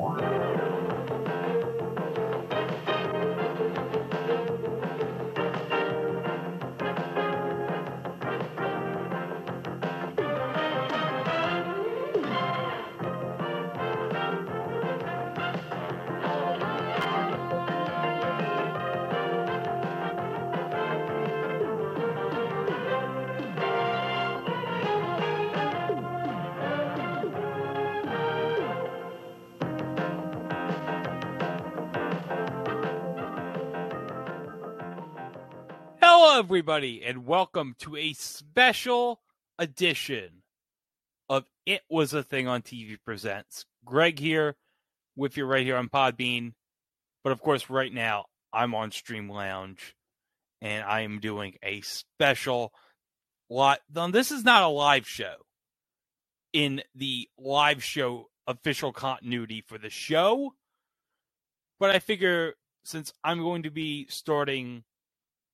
Yeah. Everybody, and welcome to a special edition of It Was a Thing on TV Presents. Greg here with you right here on Podbean. But of course, right now, I'm on Stream Lounge and I am doing a special live. This is not a live show in the live show official continuity for the show. But I figure since I'm going to be starting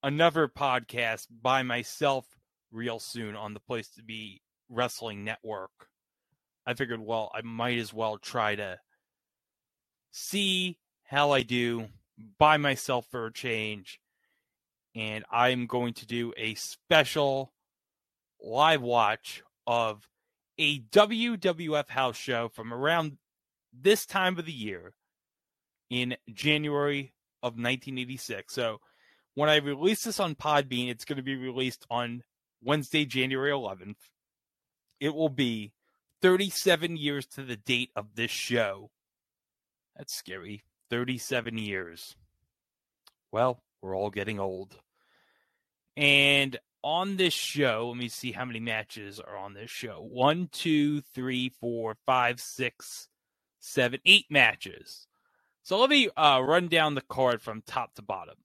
another podcast by myself real soon on the Place to Be Wrestling Network. I figured, well, I might as well try to see how I do by myself for a change. And I'm going to do a special live watch of a WWF house show from around this time of the year in January of 1986. So when I release this on Podbean, it's going to be released on Wednesday, January 11th. It will be 37 years to the date of this show. That's scary. 37 years. Well, we're all getting old. And on this show, let me see how many matches are on this show. One, two, three, four, five, six, seven, eight matches. So let me uh, run down the card from top to bottom.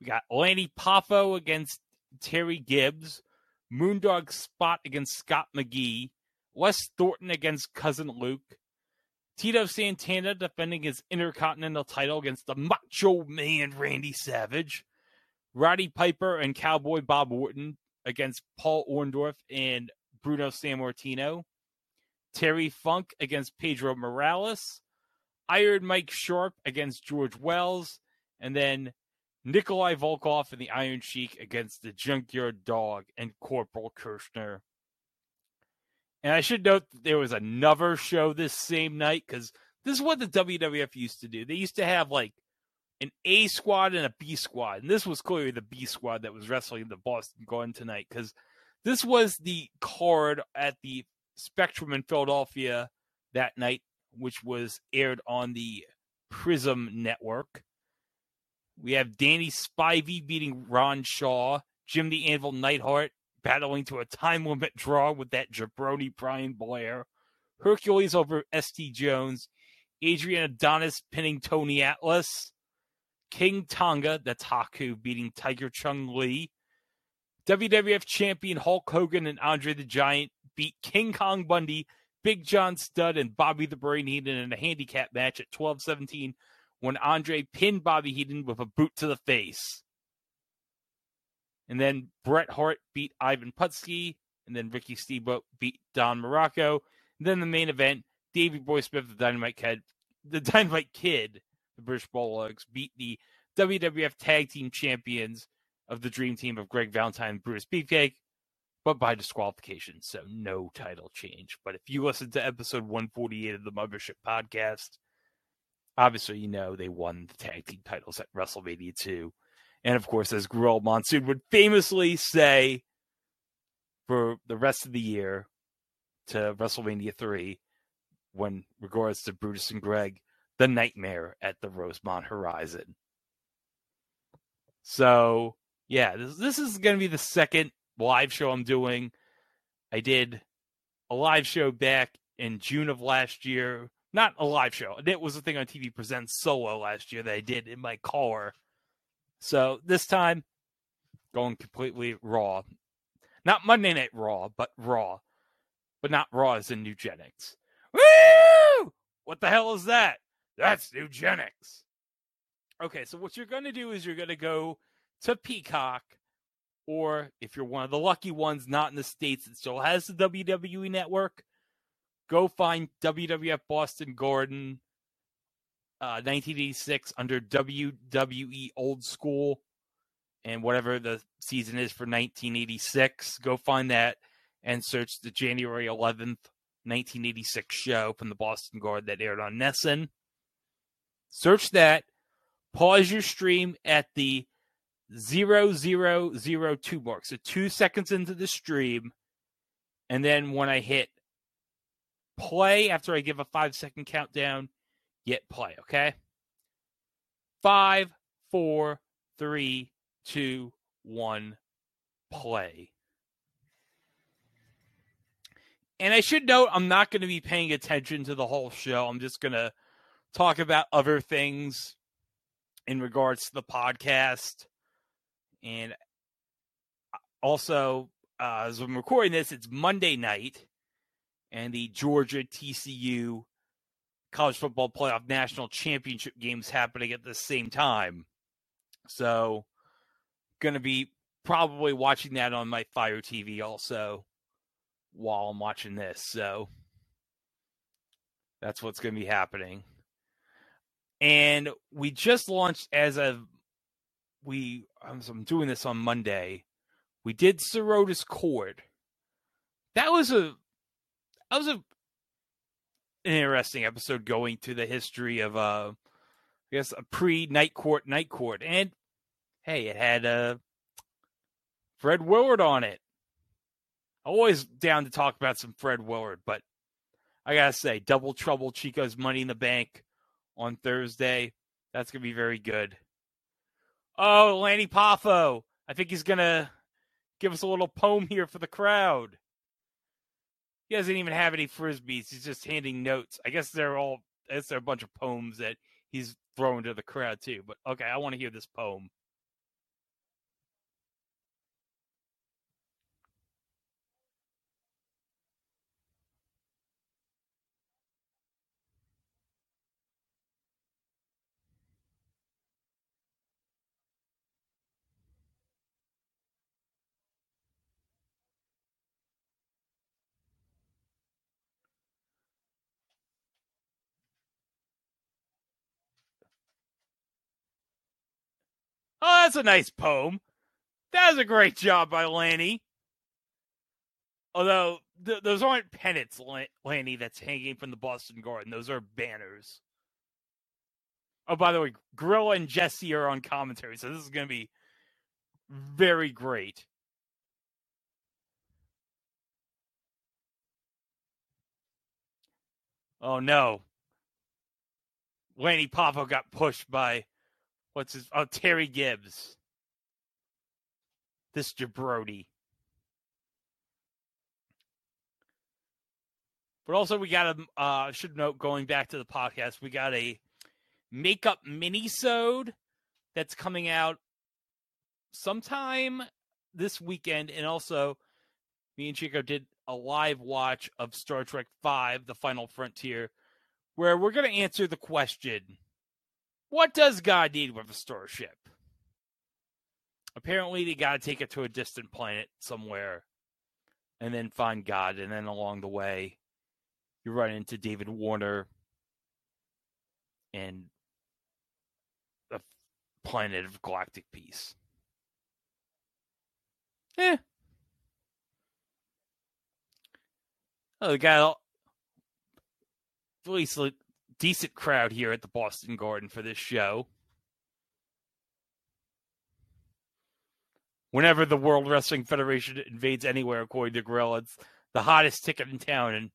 We got Lanny Poffo against Terry Gibbs, Moondog Spot against Scott McGee, Les Thornton against Cousin Luke, Tito Santana defending his Intercontinental title against the Macho Man Randy Savage, Roddy Piper and Cowboy Bob Orton against Paul Orndorff and Bruno Sammartino, Terry Funk against Pedro Morales, Iron Mike Sharpe against George Wells, and then Nikolai Volkov and the Iron Sheik against the Junkyard Dog and Corporal Kirchner. And I should note that there was another show this same night because this is what the WWF used to do. They used to have like an A squad and a B squad. And this was clearly the B squad that was wrestling the Boston Garden tonight because this was the card at the Spectrum in Philadelphia that night, which was aired on the Prism Network. We have Danny Spivey beating Ron Shaw, Jim the Anvil Neidhart battling to a time limit draw with that jabroni Brian Blair, Hercules over S.D. Jones, Adrian Adonis pinning Tony Atlas, King Tonga, that's Haku beating Tiger Chung Lee, WWF champion Hulk Hogan and Andre the Giant beat King Kong Bundy, Big John Studd, and Bobby the Brain Heenan in a handicap match at 12 17 when Andre pinned Bobby Heenan with a boot to the face. And then Bret Hart beat Ivan Putski, and then Ricky Steamboat beat Don Muraco. And then the main event, Davey Boy Smith, the Dynamite Kid, the Dynamite Kid, the British Bulldogs, beat the WWF Tag Team Champions of the Dream Team of Greg Valentine and Brutus Beefcake, but by disqualification, so no title change. But if you listen to episode 148 of the Mothership podcast, obviously, you know, they won the tag team titles at WrestleMania 2. And of course, as Gorilla Monsoon would famously say for the rest of the year to WrestleMania 3, when regards to Brutus and Greg, the nightmare at the Rosemont Horizon. So, yeah, this, this is going to be the second live show I'm doing. I did a live show back in June of last year not a live show. It was a thing on TV Presents solo last year that I did in my car. So this time, going completely raw. Not Monday Night Raw, but Raw. But not Raw as in Eugenics. Woo! What the hell is that? That's Eugenics. Okay, so what you're going to do is you're going to go to Peacock, or if you're one of the lucky ones not in the States that still has the WWE network, go find WWF Boston Garden uh, 1986 under WWE Old School and whatever the season is for 1986. Go find that and search the January 11th, 1986 show from the Boston Garden that aired on NESN. Search that. Pause your stream at the 0002 mark. So two seconds into the stream. And then when I hit play after I give a five second countdown, hit play, okay? Five, four, three, two, one, play. And I should note, I'm not going to be paying attention to the whole show. I'm just going to talk about other things in regards to the podcast. And also, uh, as I'm recording this, it's Monday night, and the Georgia TCU college football playoff national championship games happening at the same time. So, going to be probably watching that on my Fire TV also while I'm watching this. So, that's what's going to be happening. And we just launched as of we I'm doing this on Monday. We did Sirota's Court. That was a that was a an interesting episode going to the history of uh I guess a pre night court night court. And hey, it had uh Fred Willard on it. Always down to talk about some Fred Willard, but I gotta say, double trouble Chico's money in the bank on Thursday. That's gonna be very good. Oh, Lanny Poffo. I think he's gonna give us a little poem here for the crowd. He doesn't even have any frisbees. He's just handing notes. I guess they're all. I guess they're a bunch of poems that he's throwing to the crowd too. But okay, I want to hear this poem. Oh, that's a nice poem. That was a great job by Lanny. Although th- those aren't pennants, Lanny, that's hanging from the Boston Garden. Those are banners. Oh, by the way, Gorilla and Jesse are on commentary, so this is going to be very great. Oh no. Lanny Poffo got pushed by what's his oh Terry Gibbs. This jabroni. But also we got a uh should note going back to the podcast, we got a makeup mini-sode that's coming out sometime this weekend and also me and Chico did a live watch of Star Trek 5 The Final Frontier where we're going to answer the question what does God need with a starship? Apparently, they got to take it to a distant planet somewhere and then find God. And then along the way, you run into David Warner and the planet of galactic peace. Eh. Oh, the guy, at least decent crowd here at the Boston Garden for this show. Whenever the World Wrestling Federation invades anywhere, according to Gorilla, it's the hottest ticket in town. And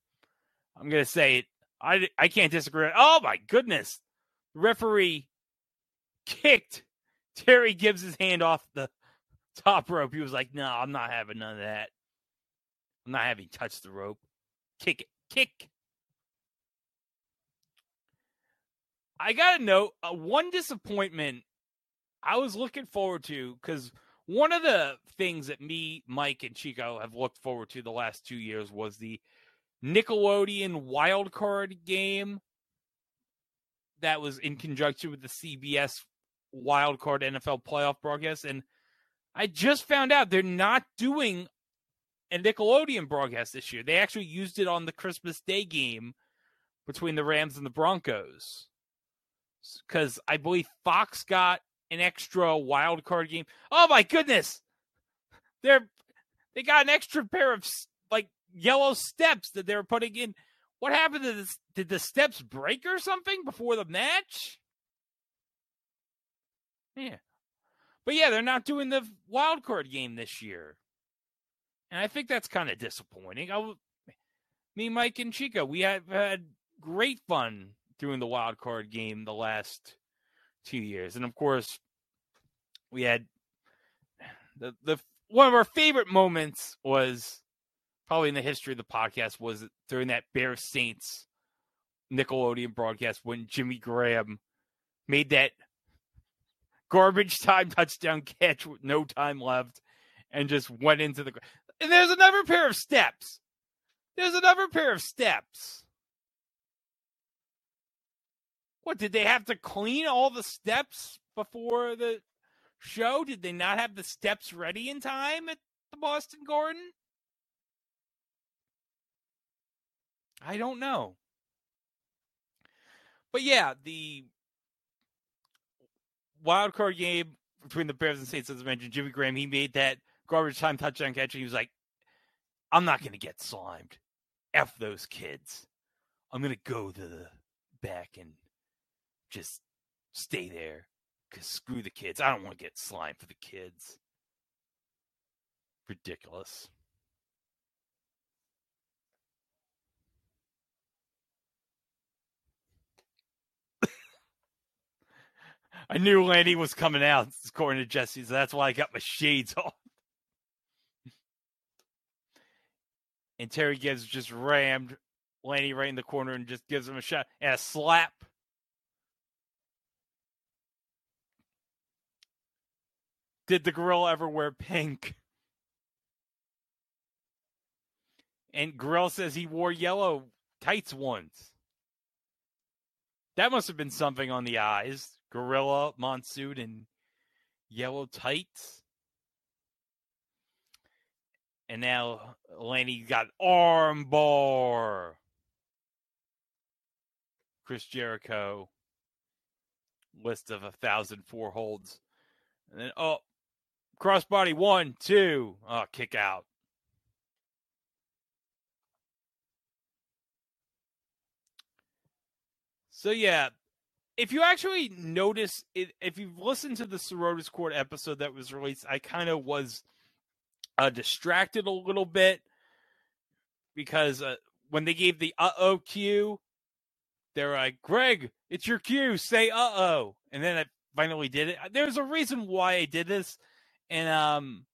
I'm going to say it. I, I can't disagree. Oh, my goodness. Referee kicked Terry Gibbs' his hand off the top rope. He was like, no, I'm not having none of that. I'm not having touched the rope. Kick it. Kick. I got to note uh, one disappointment I was looking forward to because one of the things that me, Mike, and Chico have looked forward to the last two years was the Nickelodeon wild card game that was in conjunction with the CBS wild card NFL playoff broadcast. And I just found out they're not doing a Nickelodeon broadcast this year. They actually used it on the Christmas Day game between the Rams and the Broncos. Because I believe Fox got an extra wild card game. Oh my goodness, they're they got an extra pair of like yellow steps that they were putting in. What happened to this? Did the steps break or something before the match? Yeah, but yeah, they're not doing the wild card game this year, and I think that's kind of disappointing. I, me, Mike, and Chico, we have had great fun doing the wild card game the last two years, and of course, we had the the one of our favorite moments was probably in the history of the podcast was during that Bear Saints Nickelodeon broadcast when Jimmy Graham made that garbage time touchdown catch with no time left and just went into the and there's another pair of steps. There's another pair of steps. What did they have to clean all the steps before the show? Did they not have the steps ready in time at the Boston Garden? I don't know. But yeah, the wild card game between the Bears and Saints, as I mentioned, Jimmy Graham, he made that garbage time touchdown catch, and he was like, I'm not going to get slimed. F those kids. I'm going to go to the back and just stay there because screw the kids. I don't want to get slime for the kids. Ridiculous. I knew Lanny was coming out, according to Jesse, so that's why I got my shades on. and Terry Gibbs just rammed Lanny right in the corner and just gives him a shot and a slap. Did the gorilla ever wear pink? And Gorilla says he wore yellow tights once. That must have been something on the eyes. Gorilla, Monsoon, and yellow tights. And now Lanny got armbar. Chris Jericho. List of a thousand four holds. And then oh crossbody one, two. Oh, kick out. So yeah, if you actually notice it, if you've listened to the Sirota's Court episode that was released, I kind of was uh, distracted a little bit because uh, when they gave the uh oh cue, they're like, Greg, it's your cue, say uh oh. And then I finally did it. There's a reason why I did this. And um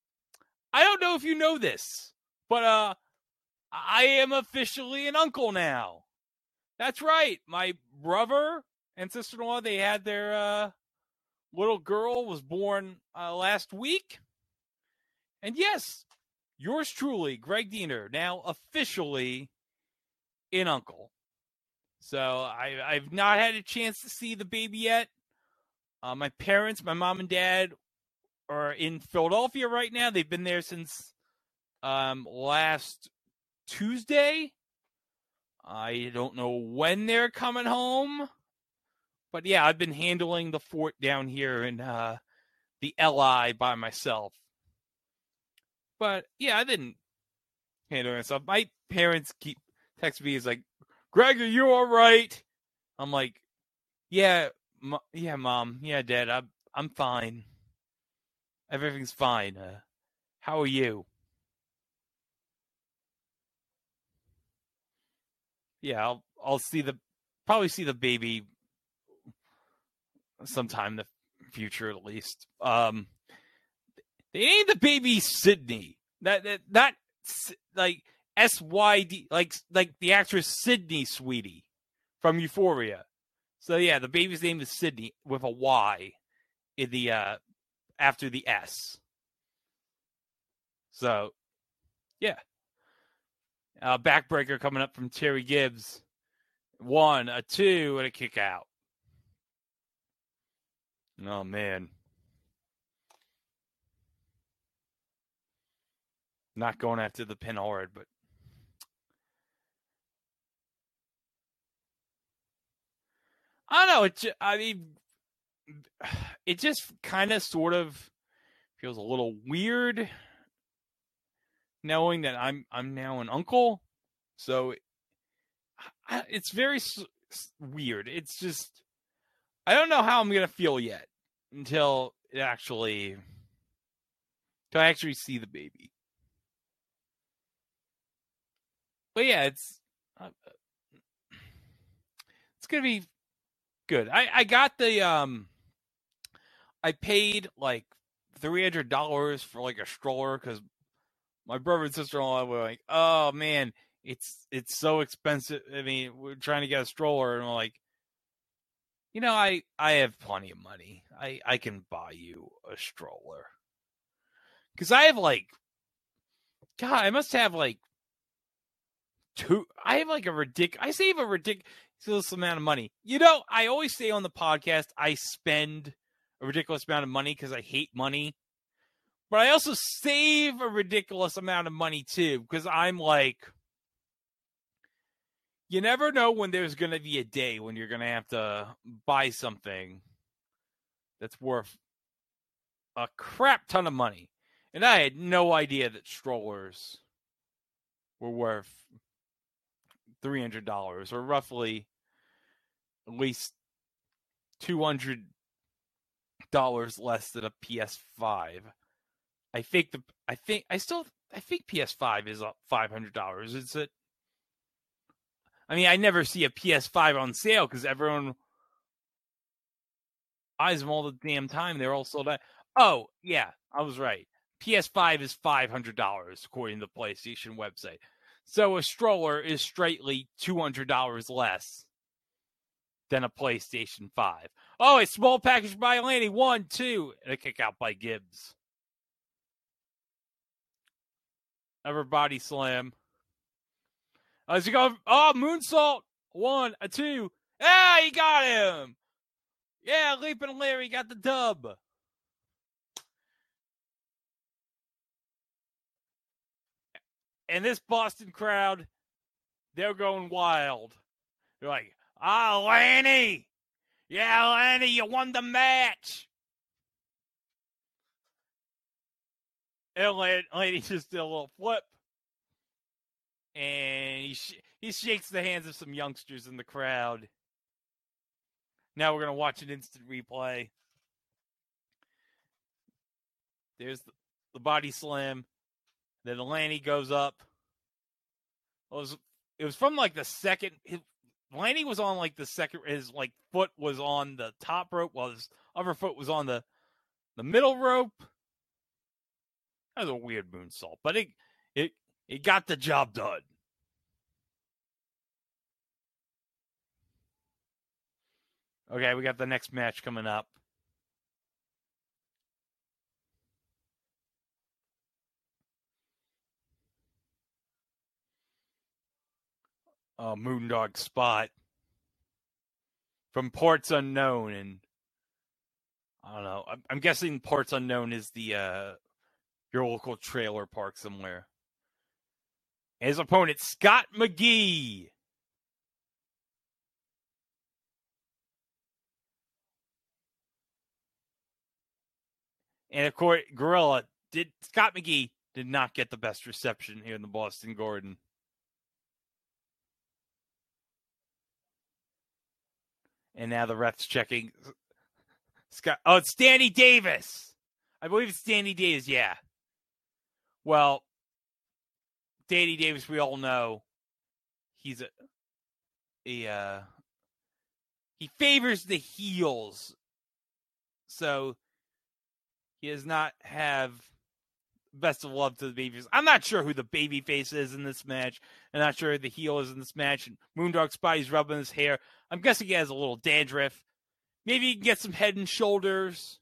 I don't know if you know this, but uh I am officially an uncle now. That's right. My brother and sister-in-law, they had their uh, little girl was born uh, last week. And yes, yours truly, Greg Diener, now officially an uncle. So I, I've not had a chance to see the baby yet. Uh, my parents, my mom and dad, are in Philadelphia right now. They've been there since um, last Tuesday. I don't know when they're coming home. But yeah, I've been handling the fort down here in uh, the LI by myself. But yeah, I didn't handle myself. My parents keep text me is like, "Greg, are you all right?" I'm like, "Yeah, yeah, mom, yeah, dad, I'm I'm fine. Everything's fine. Uh, how are you?" yeah, I'll I'll see the probably see the baby sometime in the future at least. Um, they named the baby Sydney. That that not like S Y D like like the actress Sydney Sweeney from Euphoria. So yeah, the baby's name is Sydney with a Y in the uh after the S. So yeah, uh, backbreaker coming up from Terry Gibbs. One, a two, and a kick out. Oh, man. Not going after the pin hard, but. I don't know. It, I mean, it just kind of sort of feels a little weird knowing that I'm I'm now an uncle. So I, it's very s- weird. It's just I don't know how I'm gonna feel yet until it actually until I actually see the baby. But yeah, it's uh, it's gonna be good. I I got the um I paid like three hundred dollars for like a stroller because my brother and sister in law were like, "Oh man, it's it's so expensive." I mean, we're trying to get a stroller, and we're like, you know, I I have plenty of money. I I can buy you a stroller because I have like, God, I must have like two. I have like a ridiculous. I save a ridiculous amount of money. You know, I always say on the podcast, I spend a ridiculous amount of money because I hate money. But I also save a ridiculous amount of money too because I'm like, you never know when there's going to be a day when you're going to have to buy something that's worth a crap ton of money. And I had no idea that strollers were worth $300 or roughly at least 200 dollars less than a PS5. I think the I think I still I think PS5 is up five hundred dollars. Is it? I mean, I never see a PS5 on sale because everyone buys them all the damn time. They're all sold out. Oh yeah, I was right. PS5 is five hundred dollars according to the PlayStation website. So a stroller is straightly two hundred dollars less than a PlayStation 5. Oh, a small package by Lanny. One, two, and a kick out by Gibbs. Everybody slam. As you go, oh, moonsault. One, a two. Ah, he got him. Yeah, Leaping Lanny got the dub. And this Boston crowd, they're going wild. They're like, ah, Lanny. Yeah, Lanny, you won the match. And Lanny just did a little flip. And he, sh- he shakes the hands of some youngsters in the crowd. Now we're going to watch an instant replay. There's the, the body slam. Then Lanny goes up. It was it was from like the second. His, Lanny was on like the second. His like foot was on the top rope, while his other foot was on the the middle rope. That was a weird moonsault, but it it it got the job done. Okay, we got the next match coming up. Uh, Moondog spot from Ports Unknown, and I don't know. I'm, I'm guessing Ports Unknown is the uh, your local trailer park somewhere. His opponent Scott McGee. And of course, Gorilla did Scott McGee did not get the best reception here in the Boston Garden. And now the ref's checking. Scott. Oh, it's Danny Davis. I believe it's Danny Davis. Yeah. Well, Danny Davis, we all know, he's a, a uh, he favors the heels, so he does not have best of love to the babyface. I'm not sure who the babyface is in this match. I'm not sure who the heel is in this match. And Moondog Spotty's rubbing his hair. I'm guessing he has a little dandruff. Maybe you can get some head and shoulders.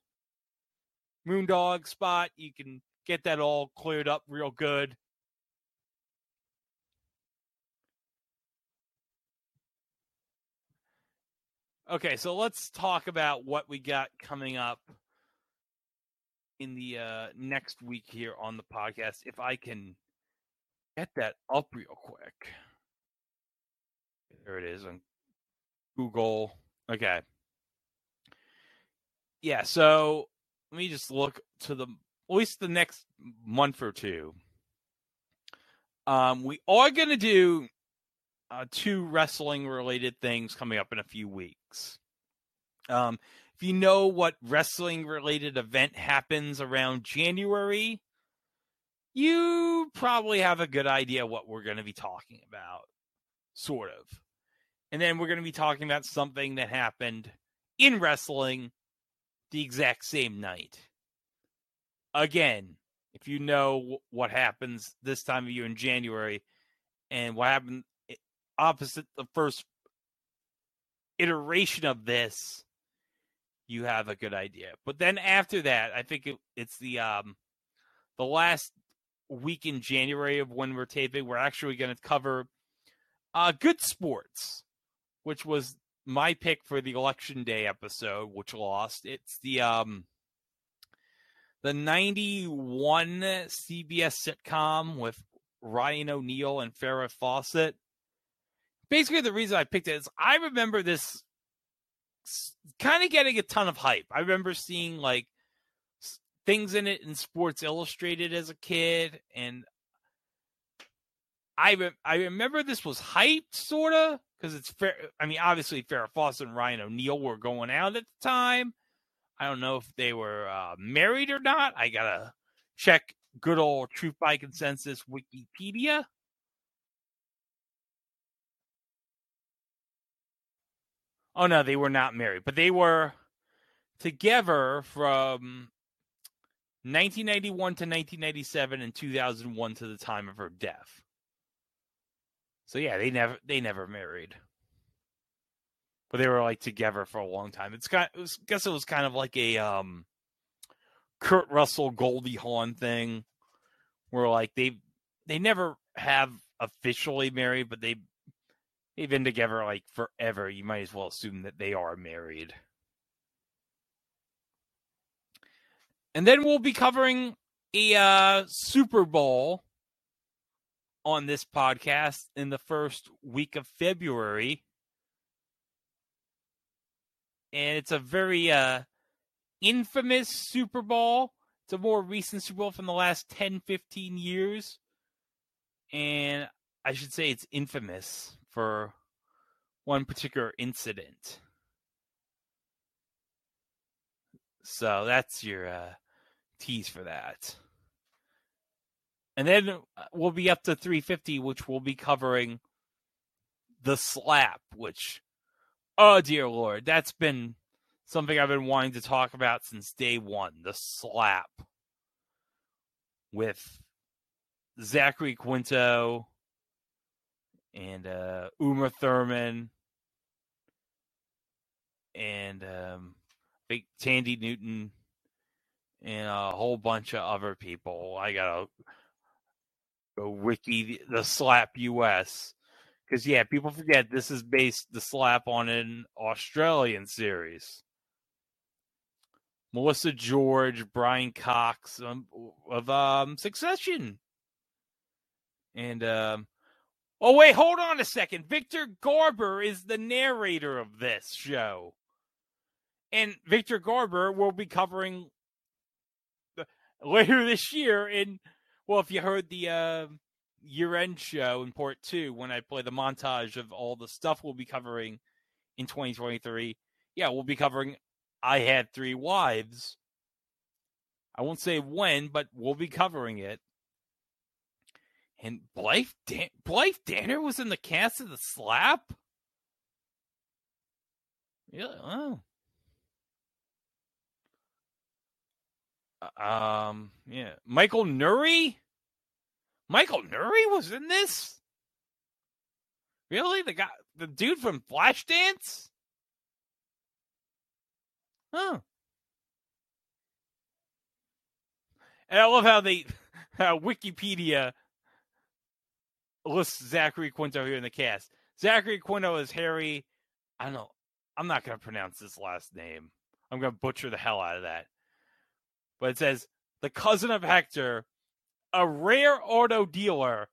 Moondog spot. You can get that all cleared up real good. Okay, so let's talk about what we got coming up in the uh, next week here on the podcast. If I can get that up real quick. There it is on Google. Okay. Yeah, so let me just look to the at least the next month or two. Um, we are going to do uh, two wrestling related things coming up in a few weeks. Um, if you know what wrestling related event happens around January, you probably have a good idea what we're going to be talking about, sort of. And then we're going to be talking about something that happened in wrestling the exact same night. Again, if you know what happens this time of year in January and what happened eh, opposite the first iteration of this, you have a good idea. But then after that, I think it, it's the um the last week in January of when we're taping. We're actually going to cover uh good sports, which was my pick for the election day episode, which lost. It's the um the 91 CBS sitcom with Ryan O'Neal and Farrah Fawcett. Basically, the reason I picked it is I remember this kind of getting a ton of hype. I remember seeing like things in it in Sports Illustrated as a kid, and I re- I remember this was hyped, sorta, because it's fair. I mean, obviously, Farrah Fawcett and Ryan O'Neal were going out at the time. I don't know if they were uh, married or not. I gotta check good old Truth by Consensus Wikipedia. Oh no, they were not married, but they were together from 1991 to 1997 and 2001 to the time of her death. So yeah, they never they never married but they were like together for a long time. It's kind, it was, I guess it was kind of like a um, Kurt Russell, Goldie Hawn thing, where like they they never have officially married, but they they've been together like forever. You might as well assume that they are married. And then we'll be covering a uh, Super Bowl on this podcast in the first week of February and it's a very uh, infamous Super Bowl. It's a more recent Super Bowl from the last 10, 15 years. And I should say it's infamous for one particular incident. So that's your uh, tease for that. And then uh, we'll be up to 350, which we'll be covering the slap, which Oh dear lord, that's been something I've been wanting to talk about since day one. The slap with Zachary Quinto and uh, Uma Thurman and um, big Thandie Newton and a whole bunch of other people. I gotta go wiki the slap US because yeah, people forget this is based the slap on an Australian series. Melissa George, Brian Cox um, of um, Succession, and um, oh wait, hold on a second. Victor Garber is the narrator of this show, and Victor Garber will be covering later this year. In well, if you heard the uh, year end show in part 2 when I play the montage of all the stuff we'll be covering in 2023. Yeah, we'll be covering I Had Three Wives. I won't say when, but we'll be covering it. And Blythe, Dan- Blythe Danner was in the cast of The Slap? Yeah, oh. Um, yeah. Michael Nouri? Michael Nouri was in this? Really? The guy the dude from Flashdance? Huh. And I love how they how Wikipedia lists Zachary Quinto here in the cast. Zachary Quinto is Harry. I don't know. I'm not going to pronounce this last name. I'm going to butcher the hell out of that. But it says the cousin of Hector a rare auto dealer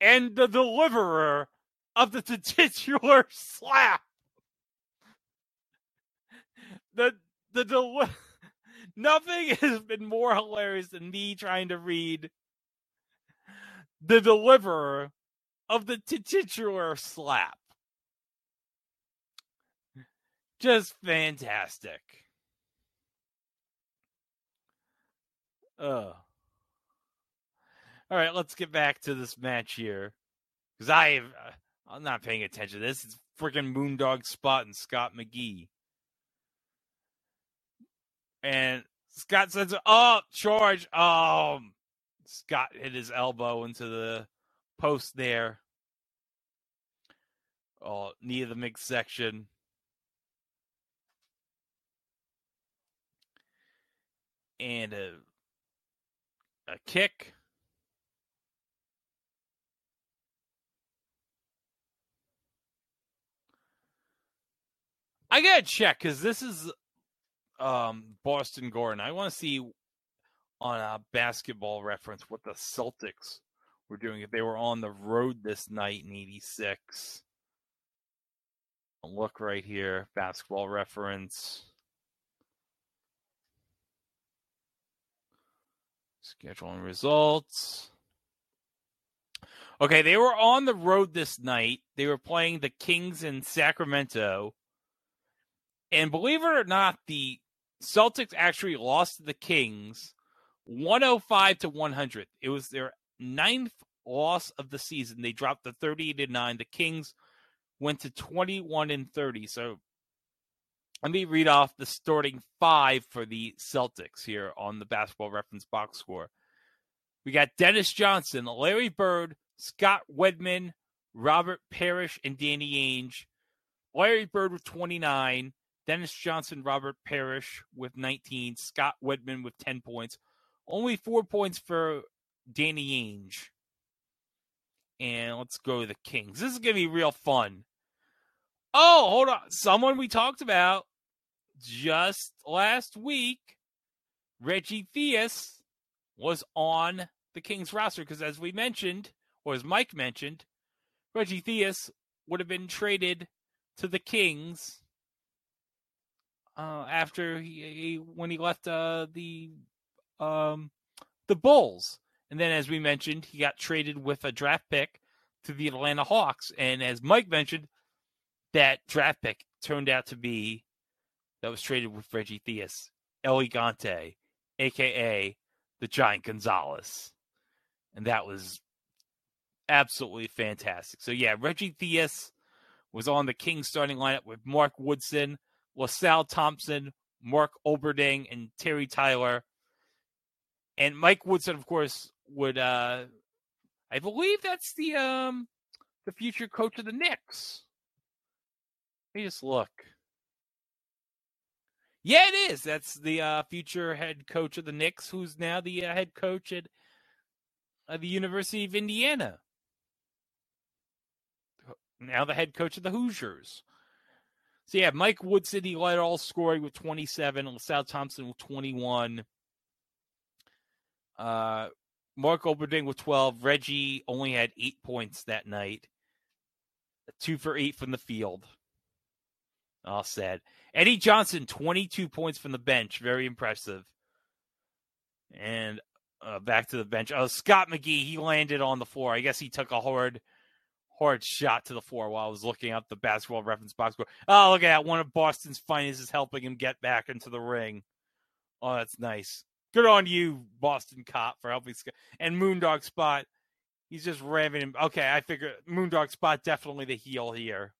and the deliverer of the titular slap. the the del- nothing has been more hilarious than me trying to read the deliverer of the titular slap. Just fantastic. Uh. All right, let's get back to this match here. Because I have, uh, I'm not paying attention to this. It's freaking Moondog Spot and Scott McGee. And Scott says, "Oh, George. Um, Scott hit his elbow into the post there. Oh, knee of the mixed section. And a a kick. I gotta check because this is um, Boston Garden. I want to see on a basketball reference what the Celtics were doing if they were on the road this night in '86. Look right here, basketball reference. Schedule and results. Okay, they were on the road this night. They were playing the Kings in Sacramento. And believe it or not, the Celtics actually lost to the Kings 105 to 100. It was their ninth loss of the season. They dropped to 38 to 9. The Kings went to 21 and 30. So let me read off the starting five for the Celtics here on the basketball reference box score. We got Dennis Johnson, Larry Bird, Scott Wedman, Robert Parish, and Danny Ainge. Larry Bird with 29, Dennis Johnson, Robert Parish with 19, Scott Wedman with 10 points. Only four points for Danny Ainge. And let's go to the Kings. This is going to be real fun. Oh, hold on. Someone we talked about just last week, Reggie Theus, was on the Kings roster because, as we mentioned, or as Mike mentioned, Reggie Theus would have been traded to the Kings uh, after he, he, when he left uh, the um, the Bulls, and then as we mentioned, he got traded with a draft pick to the Atlanta Hawks, and as Mike mentioned, that draft pick turned out to be that was traded with Reggie Theus, El Gigante, aka the Giant Gonzalez, and that was absolutely fantastic. So yeah, Reggie Theus was on the Kings starting lineup with Mark Woodson, LaSalle Thompson, Mark Olberding, and Terry Tyler. And Mike Woodson, of course, would uh I believe that's the um the future coach of the Knicks. Let me just look. Yeah, it is. That's the uh, future head coach of the Knicks, who's now the uh, head coach at uh, the University of Indiana. Now the head coach of the Hoosiers. So yeah, Mike Woodson he led all scoring with 27, LaSalle Thompson with 21. Uh, Mark Olberding with 12. Reggie only had eight points that night. Two for eight from the field. All said. Eddie Johnson, 22 points from the bench. Very impressive. And uh, back to the bench. Oh, Scott McGee, he landed on the floor. I guess he took a hard hard shot to the floor while I was looking up the basketball reference box score. Oh, look at that. One of Boston's finest is helping him get back into the ring. Oh, that's nice. Good on you, Boston cop, for helping. Scott. And Moondog Spot, he's just ramming him. Okay, I figure Moondog Spot definitely the heel here.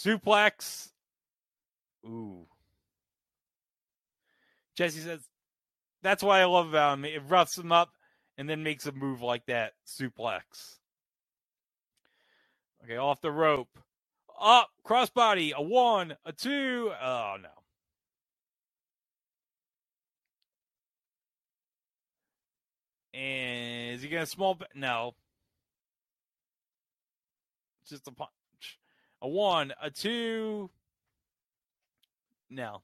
Suplex. Ooh. Jesse says, that's what I love about him. It roughs him up and then makes a move like that. Suplex. Okay, off the rope. Up, crossbody, a one, a two. Oh, no. And is he going to small? No. Just a punch. A one, a two. No.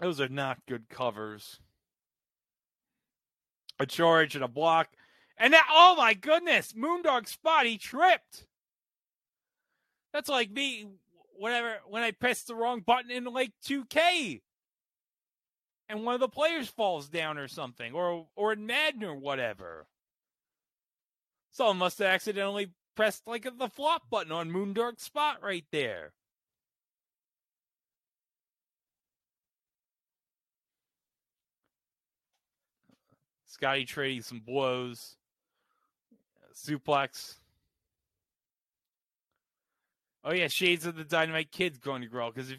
Those are not good covers. a charge and a block. And that, oh my goodness, Moondog spot, he tripped. That's like me, whenever, when I press the wrong button in like 2K and one of the players falls down or something, or, or in Madden or whatever. Someone must have accidentally pressed like the flop button on Moondog's spot right there. Scotty trading some blows. Suplex. Oh yeah, Shades of the Dynamite Kid's going to grow because if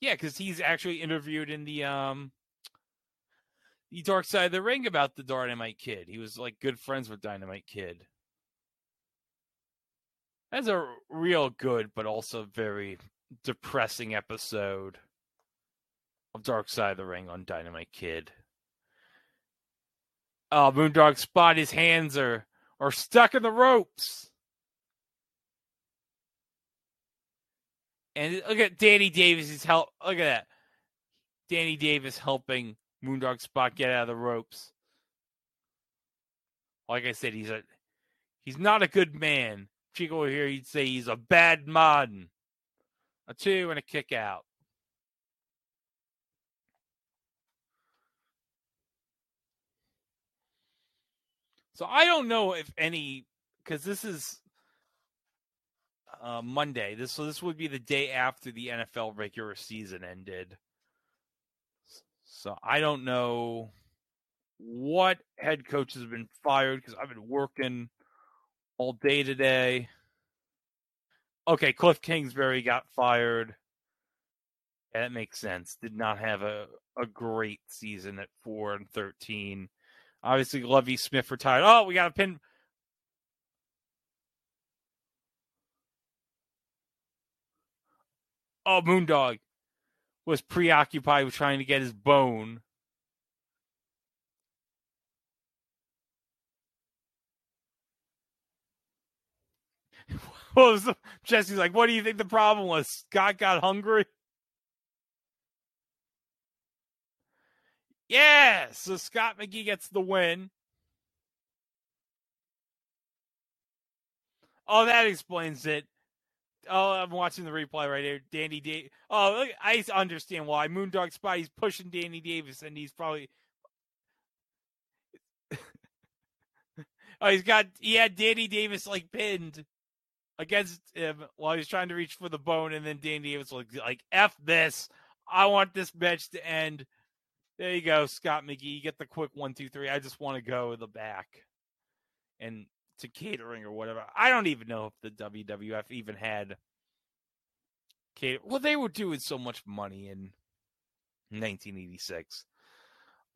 yeah, because he's actually interviewed in the um the Dark Side of the Ring about the Dynamite Kid. He was like good friends with Dynamite Kid. That's a real good, but also very depressing episode of Dark Side of the Ring on Dynamite Kid. Oh, Moondog spot. His hands are are stuck in the ropes. And look at Danny Davis's help. Look at that. Danny Davis helping Moondog Spot get out of the ropes. Like I said, he's a he's not a good man. Chico here, he'd say he's a bad man. A two and a kick out. So I don't know if any because this is uh, Monday. This so this would be the day after the NFL regular season ended. So I don't know what head coach has been fired because I've been working all day today. Okay, Cliff Kingsbury got fired. Yeah, that makes sense. Did not have a, a great season at four and thirteen. Obviously, Lovie Smith retired. Oh, we got a pin. Oh, Moondog was preoccupied with trying to get his bone. was the, Jesse's like, what do you think the problem was? Scott got hungry? Yeah, so Scott McGhee gets the win. Oh, that explains it. Oh, I'm watching the replay right here. Danny Davis. Oh, look, I understand why. Moondog Spotty's pushing Danny Davis, and he's probably. oh, he's got. He had Danny Davis like pinned against him while he's trying to reach for the bone, and then Danny Davis was like, "F this! I want this match to end." There you go, Scott McGhee. You get the quick one, two, three. I just want to go the back. And to catering or whatever. I don't even know if the WWF even had cater. Well, they were doing so much money in 1986.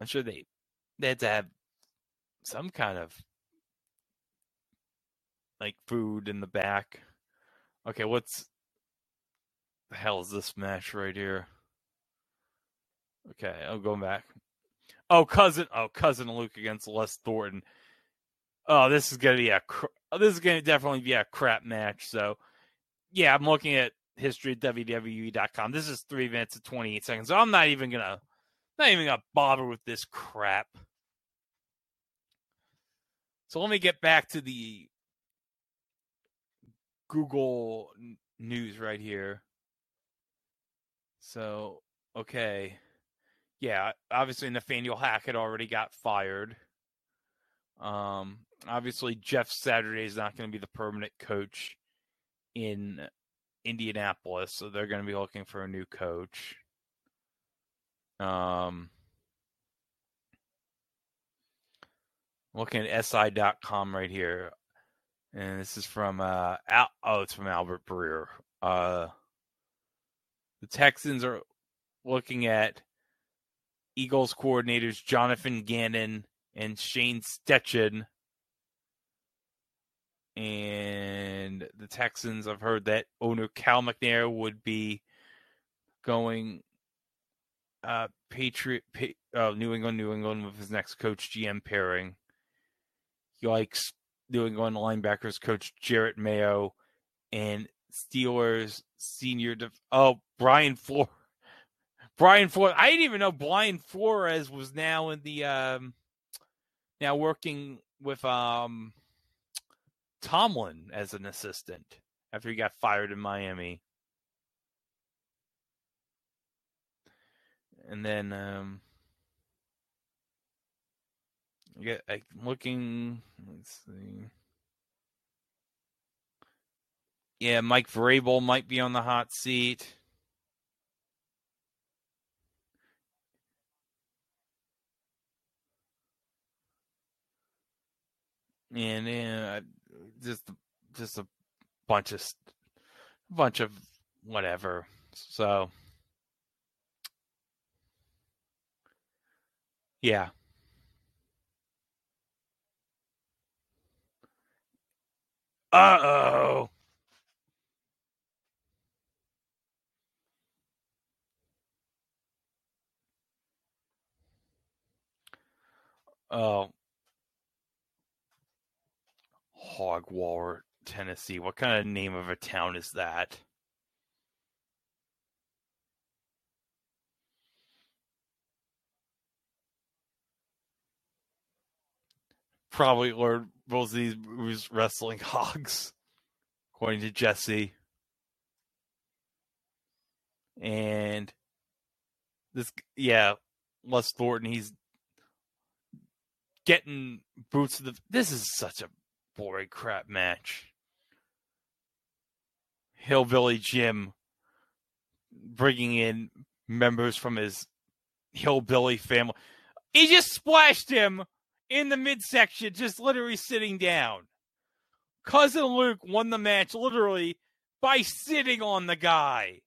I'm sure they they had to have some kind of like food in the back. Okay, what's the hell is this match right here? Okay, I'm going back. Oh, cousin. Oh, cousin Luke against Les Thornton oh, this is gonna be a oh, this is gonna definitely be a crap match. So, yeah, I'm looking at history at WWE.com. This is three minutes and 28 seconds. So I'm not even gonna not even gonna bother with this crap. So let me get back to the Google news right here. So, okay. Yeah, obviously Nathaniel Hackett already got fired. Um, obviously Jeff Saturday is not going to be the permanent coach in Indianapolis, so they're going to be looking for a new coach. Um, looking at SI.com right here, and this is from uh, Al- oh, it's from Albert Breer. Uh, the Texans are looking at Eagles coordinators Jonathan Gannon and Shane Steichen and the Texans. I've heard that owner Cal McNair would be going uh, Patriot, uh, New England, New England with his next coach GM pairing. He likes New England linebackers coach Jerod Mayo and Steelers senior. Def- oh, Brian Flores. Brian Flores. I didn't even know Brian Flores was now in the um, now working with um Tomlin as an assistant after he got fired in Miami. And then um yeah, I'm looking let's see. Yeah, Mike Vrabel might be on the hot seat. And yeah, uh, just just a bunch of bunch of whatever. So yeah. Uh oh. Oh. Hogwaller, Tennessee. What kind of name of a town is that? Probably Lord Wolsey was wrestling hogs, according to Jesse. And this, yeah, Les Thornton, he's getting boots to the. This is such a boring crap match. Hillbilly Jim bringing in members from his hillbilly family. He just splashed him in the midsection, just literally sitting down. Cousin Luke won the match literally by sitting on the guy.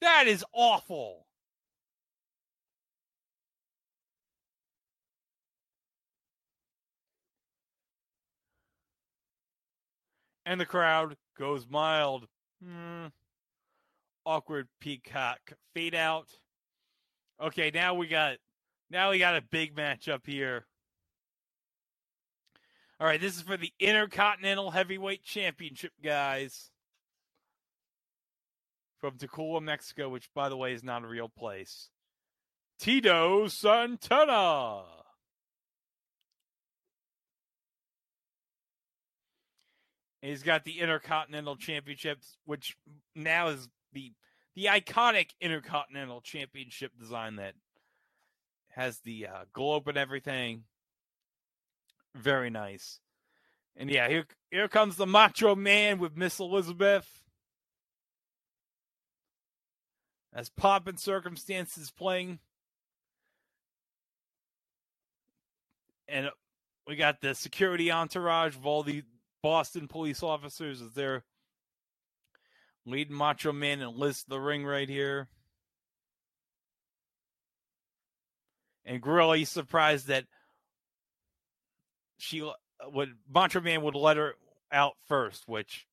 That is awful. And the crowd goes mild. Hmm. Awkward peacock fade out. Okay, now we got now we got a big matchup here. All right, this is for the Intercontinental Heavyweight Championship, guys. From Tacoma, Mexico, which, by the way, is not a real place. Tito Santana. And he's got the Intercontinental Championship, which now is the the iconic Intercontinental Championship design that has the uh, globe and everything. Very nice. And yeah, here here comes the Macho Man with Miss Elizabeth. As Pomp and Circumstances playing. And we got the security entourage of all the Boston police officers as they're leading Macho Man and Liz the ring right here. And Gorilla, surprised that she uh, would Macho Man would let her out first, which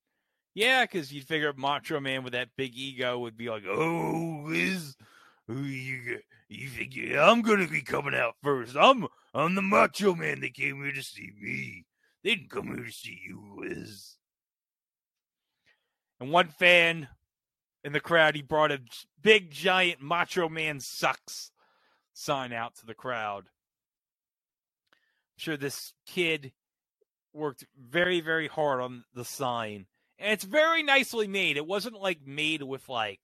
yeah, because you'd figure Macho Man with that big ego would be like, "Oh, Liz, you you think I'm gonna be coming out first? I'm I'm the Macho Man. They came here to see me. They didn't come here to see you, Liz." And one fan in the crowd, he brought a big giant Macho Man sucks sign out to the crowd. I'm sure this kid worked very, very hard on the sign. And it's very nicely made. It wasn't like made with like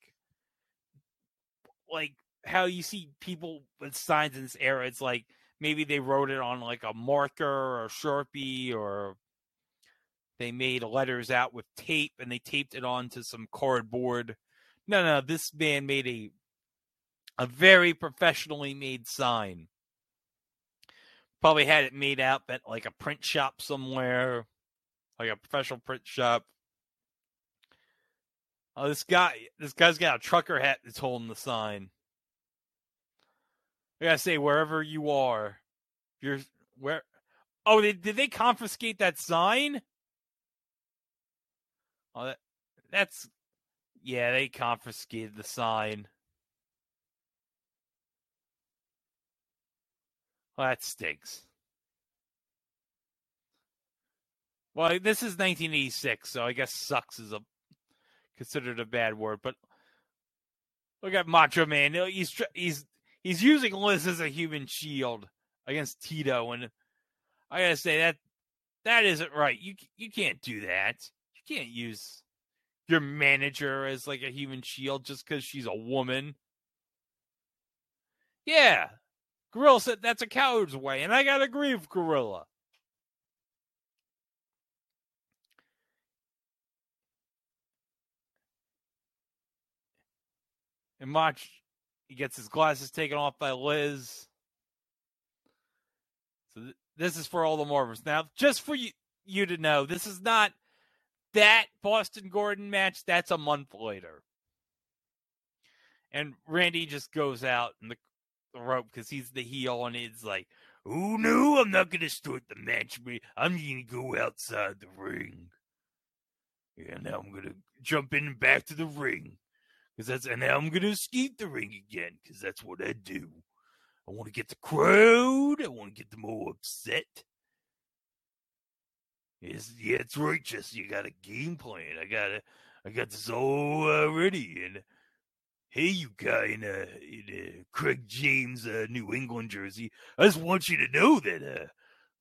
like how you see people with signs in this era. It's like maybe they wrote it on like a marker or a sharpie or they made letters out with tape and they taped it onto some cardboard. No, no, this man made a a very professionally made sign. Probably had it made out at like a print shop somewhere, like a professional print shop. Oh, this guy, this guy's got a trucker hat that's holding the sign. I gotta say, wherever you are, you're where. Oh, they, did they confiscate that sign? Oh, that, that's yeah, they confiscated the sign. Well, that stinks. Well, this is 1986, so I guess "sucks" is a considered a bad word. But look at Macho Man. He's he's he's using Liz as a human shield against Tito, and I gotta say that that isn't right. You you can't do that. You can't use your manager as like a human shield just because she's a woman. Yeah, Gorilla said that's a coward's way, and I gotta agree with Gorilla. And Mach, he gets his glasses taken off by Liz. So th- this is for all the Marvels. Now, just for you, you to know, this is not that Boston Garden match. That's a month later. And Randy just goes out in the, the rope because he's the heel, and it's like, "Oh no, I'm not gonna start the match. I'm gonna go outside the ring. Yeah, now I'm gonna jump in and back to the ring." because that's and now I'm gonna escape the ring again because that's what I do. I want to get the crowd. I want to get them all upset. Yeah, it's righteous. You got a game plan. I got it. I got this all uh, ready. And hey, you guy in, uh, in uh, Craig James, uh, New England jersey, I just want you to know that uh,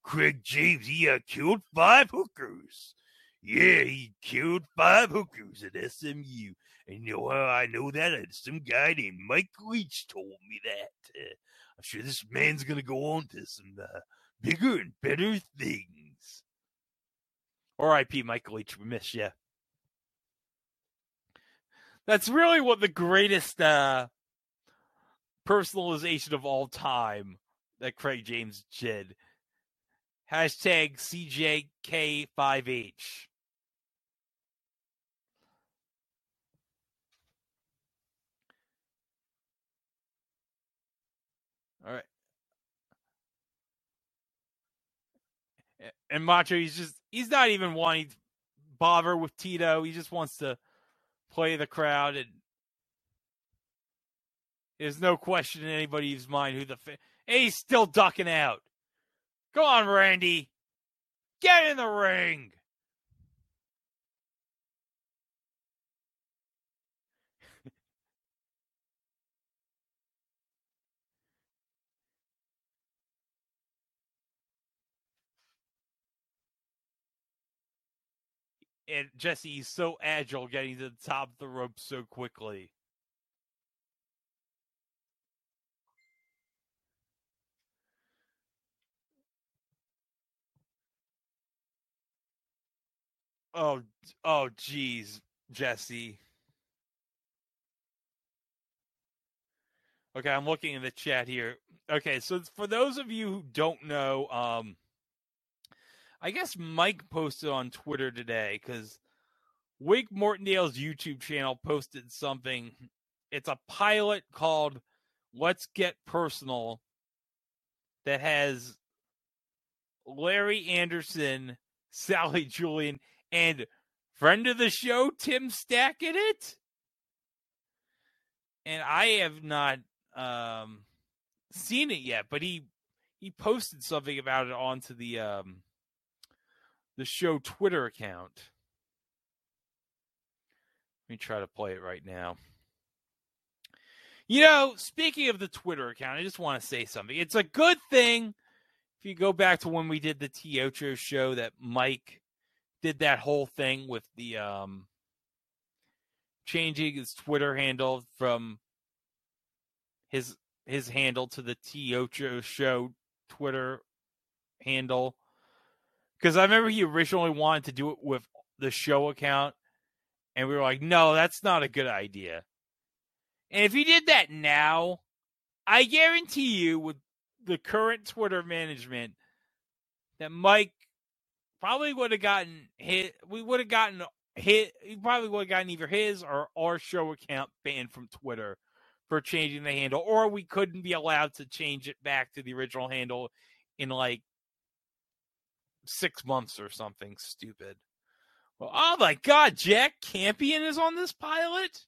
Craig James he uh, killed five hookers. Yeah, he killed five hookers at SMU. And you know how I know that? Some guy named Mike Leach told me that. Uh, I'm sure this man's going to go on to some uh, bigger and better things. R.I.P. Mike Leach, we miss you. That's really what the greatest uh, personalization of all time that Craig James did. Hashtag CJK5H. All right. And Macho, he's just, he's not even wanting to bother with Tito. He just wants to play the crowd. And there's no question in anybody's mind who the, fa- he's still ducking out. Go on, Randy. Get in the ring. And Jesse is so agile getting to the top of the rope so quickly. Oh, oh, geez, Jesse. Okay, I'm looking in the chat here. Okay, so for those of you who don't know, um, I guess Mike posted on Twitter today because Wink Martindale's YouTube channel posted something. It's a pilot called Let's Get Personal that has Larry Anderson, Sally Julian, and friend of the show, Tim Stack in it. And I have not um, seen it yet, but he he posted something about it onto the um, the show Twitter account. Let me try to play it right now. You know, speaking of the Twitter account, I just want to say something. It's a good thing if you go back to when we did the Tiocho show that Mike did that whole thing with the um changing his Twitter handle from his his handle to the Tiocho show Twitter handle. Because I remember he originally wanted to do it with the show account, and we were like, no, that's not a good idea. And if he did that now, I guarantee you, with the current Twitter management, that Mike probably would have gotten hit. We would have gotten hit. He probably would have gotten either his or our show account banned from Twitter for changing the handle, or we couldn't be allowed to change it back to the original handle in like six months or something stupid. Well, oh my God, Jack Campion is on this pilot.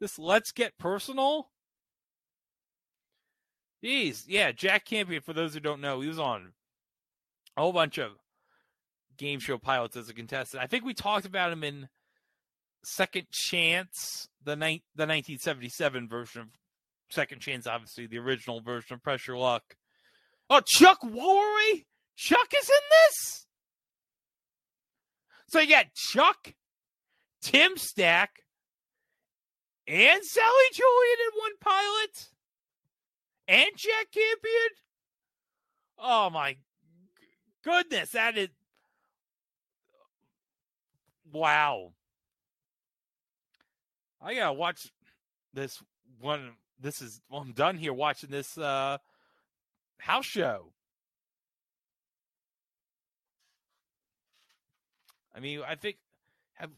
This Let's Get Personal. Jeez, yeah, Jack Campion. For those who don't know, he was on a whole bunch of game show pilots as a contestant. I think we talked about him in Second Chance, the ni- the 1977 version of Second Chance, obviously the original version of Press Your Luck. Oh, Chuck Woolery? Chuck is in this? So you got Chuck, Tim Stack, and Sally Julian in one pilot, and Jack Campion. Oh my goodness, that is wow. I gotta watch this one. This is well, I'm done here watching this uh house show. I mean, I think have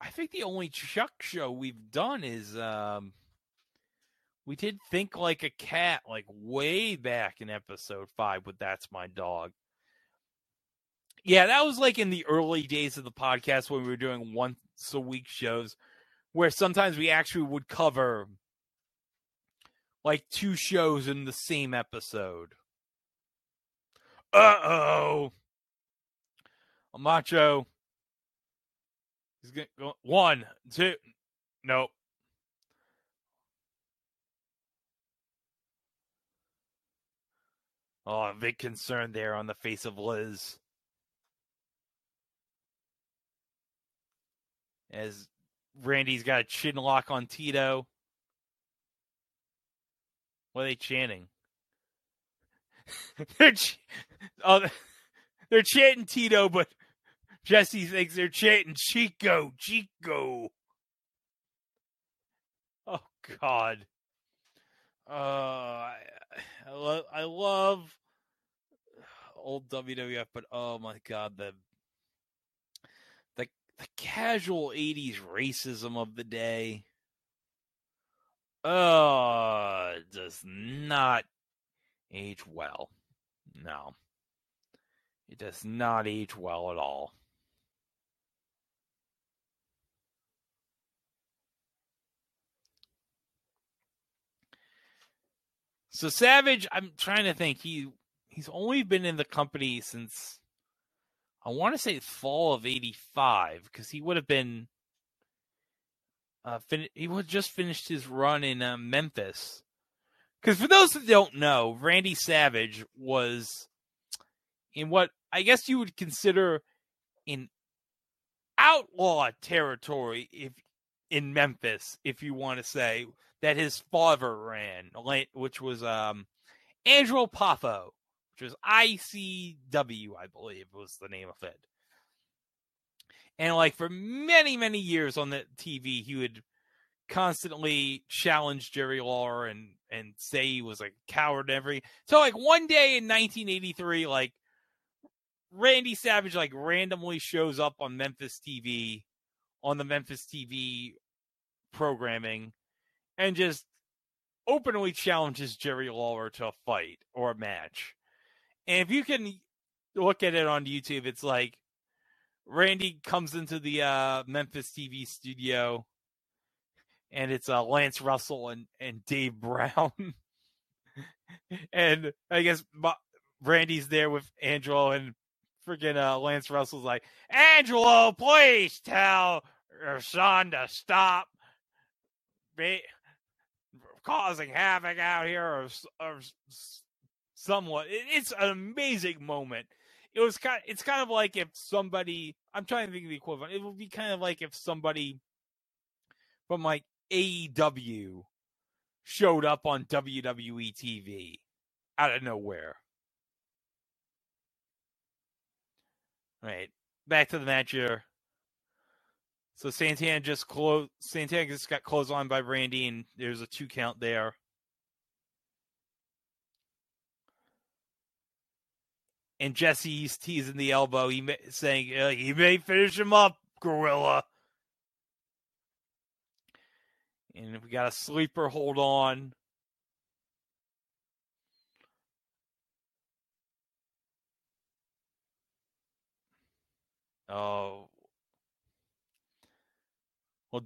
I think the only Chuck show we've done is um we did think like a cat like way back in episode 5 with that's my dog. Yeah, that was like in the early days of the podcast when we were doing once a week shows where sometimes we actually would cover like two shows in the same episode. Uh oh. Macho He's going to go one, two. Nope. Oh, a big concern there on the face of Liz. As Randy's got a chin lock on Tito. What are they chanting? they're, ch- oh, they're chanting Tito, but Jesse thinks they're chanting Chico, Chico. Oh God. Uh, I, I love I love old WWF, but oh my God, the the the casual '80s racism of the day. Uh, does not age well. No, it does not age well at all. So Savage, I'm trying to think. He he's only been in the company since I want to say fall of '85 because he would have been uh fin- he would just finished his run in uh, Memphis. Because for those that don't know, Randy Savage was in what I guess you would consider in outlaw territory if in Memphis, if you want to say that his father ran, which was um, Angelo Poffo, which was ICW, I believe was the name of it. And like for many, many years on the TV, he would constantly challenge Jerry Lawler and and say he was a coward and every so like one day in 1983 like Randy Savage like randomly shows up on Memphis TV on the Memphis TV programming and just openly challenges Jerry Lawler to a fight or a match. And if you can look at it on YouTube, it's like Randy comes into the uh, Memphis TV studio and it's uh, Lance Russell and, and Dave Brown. and I guess Randy's there with Angelo and freaking uh, Lance Russell's like, Angelo, please tell your son to stop causing havoc out here or, or somewhat. It's an amazing moment. It was kind. It's kind of like if somebody. I'm trying to think of the equivalent. It would be kind of like if somebody from like AEW showed up on WWE TV out of nowhere. Right, back to the match here. So Santana just close. Santana just got closed on by Randy, and there's a two count there. And Jesse's teasing the elbow. He may, saying uh, he may finish him up, Gorilla. And we got a sleeper hold on. Oh, well,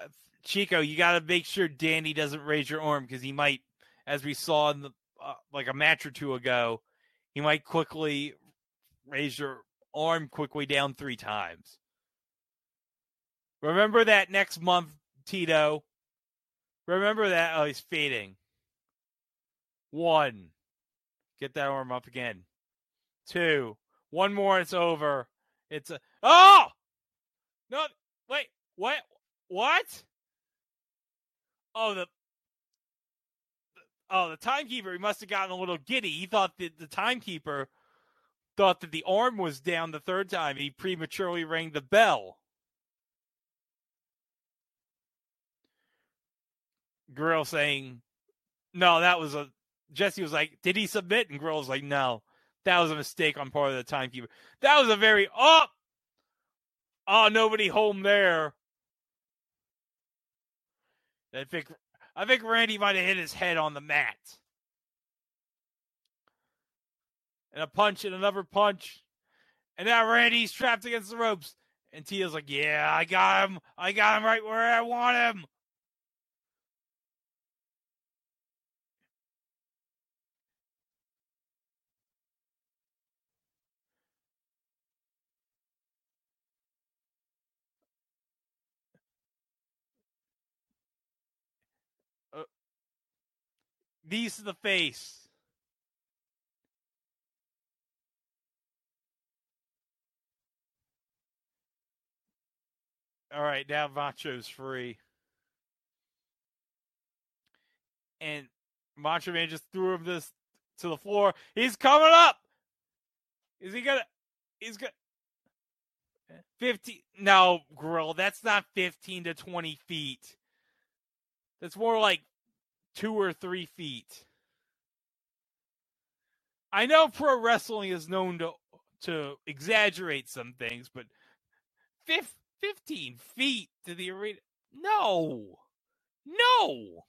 uh, Chico, you got to make sure Danny doesn't raise your arm because he might, as we saw in the uh, like a match or two ago, he might quickly raise your arm quickly down three times. Remember that next month, Tito. Remember that. Oh, he's fading. One. Get that arm up again. Two. One more, it's over. It's a Oh no wait, what what? Oh the Oh, the timekeeper, he must have gotten a little giddy. He thought that the timekeeper thought that the arm was down the third time. He prematurely rang the bell. Grill saying, No, that was a Jesse was like, Did he submit? And Grill was like, No. That was a mistake on part of the timekeeper. That was a very oh oh nobody home there. I think I think Randy might have hit his head on the mat. And a punch and another punch. And now Randy's trapped against the ropes. And Tito's like, Yeah, I got him. I got him right where I want him. These to the face. All right, now Macho's free. And Macho Man just threw him this to the floor. He's coming up. Is he gonna he's gonna 15 no grill that's not 15 to 20 feet that's more like two or three feet. I know pro wrestling is known to to exaggerate some things, but 15 feet to the arena. No. No.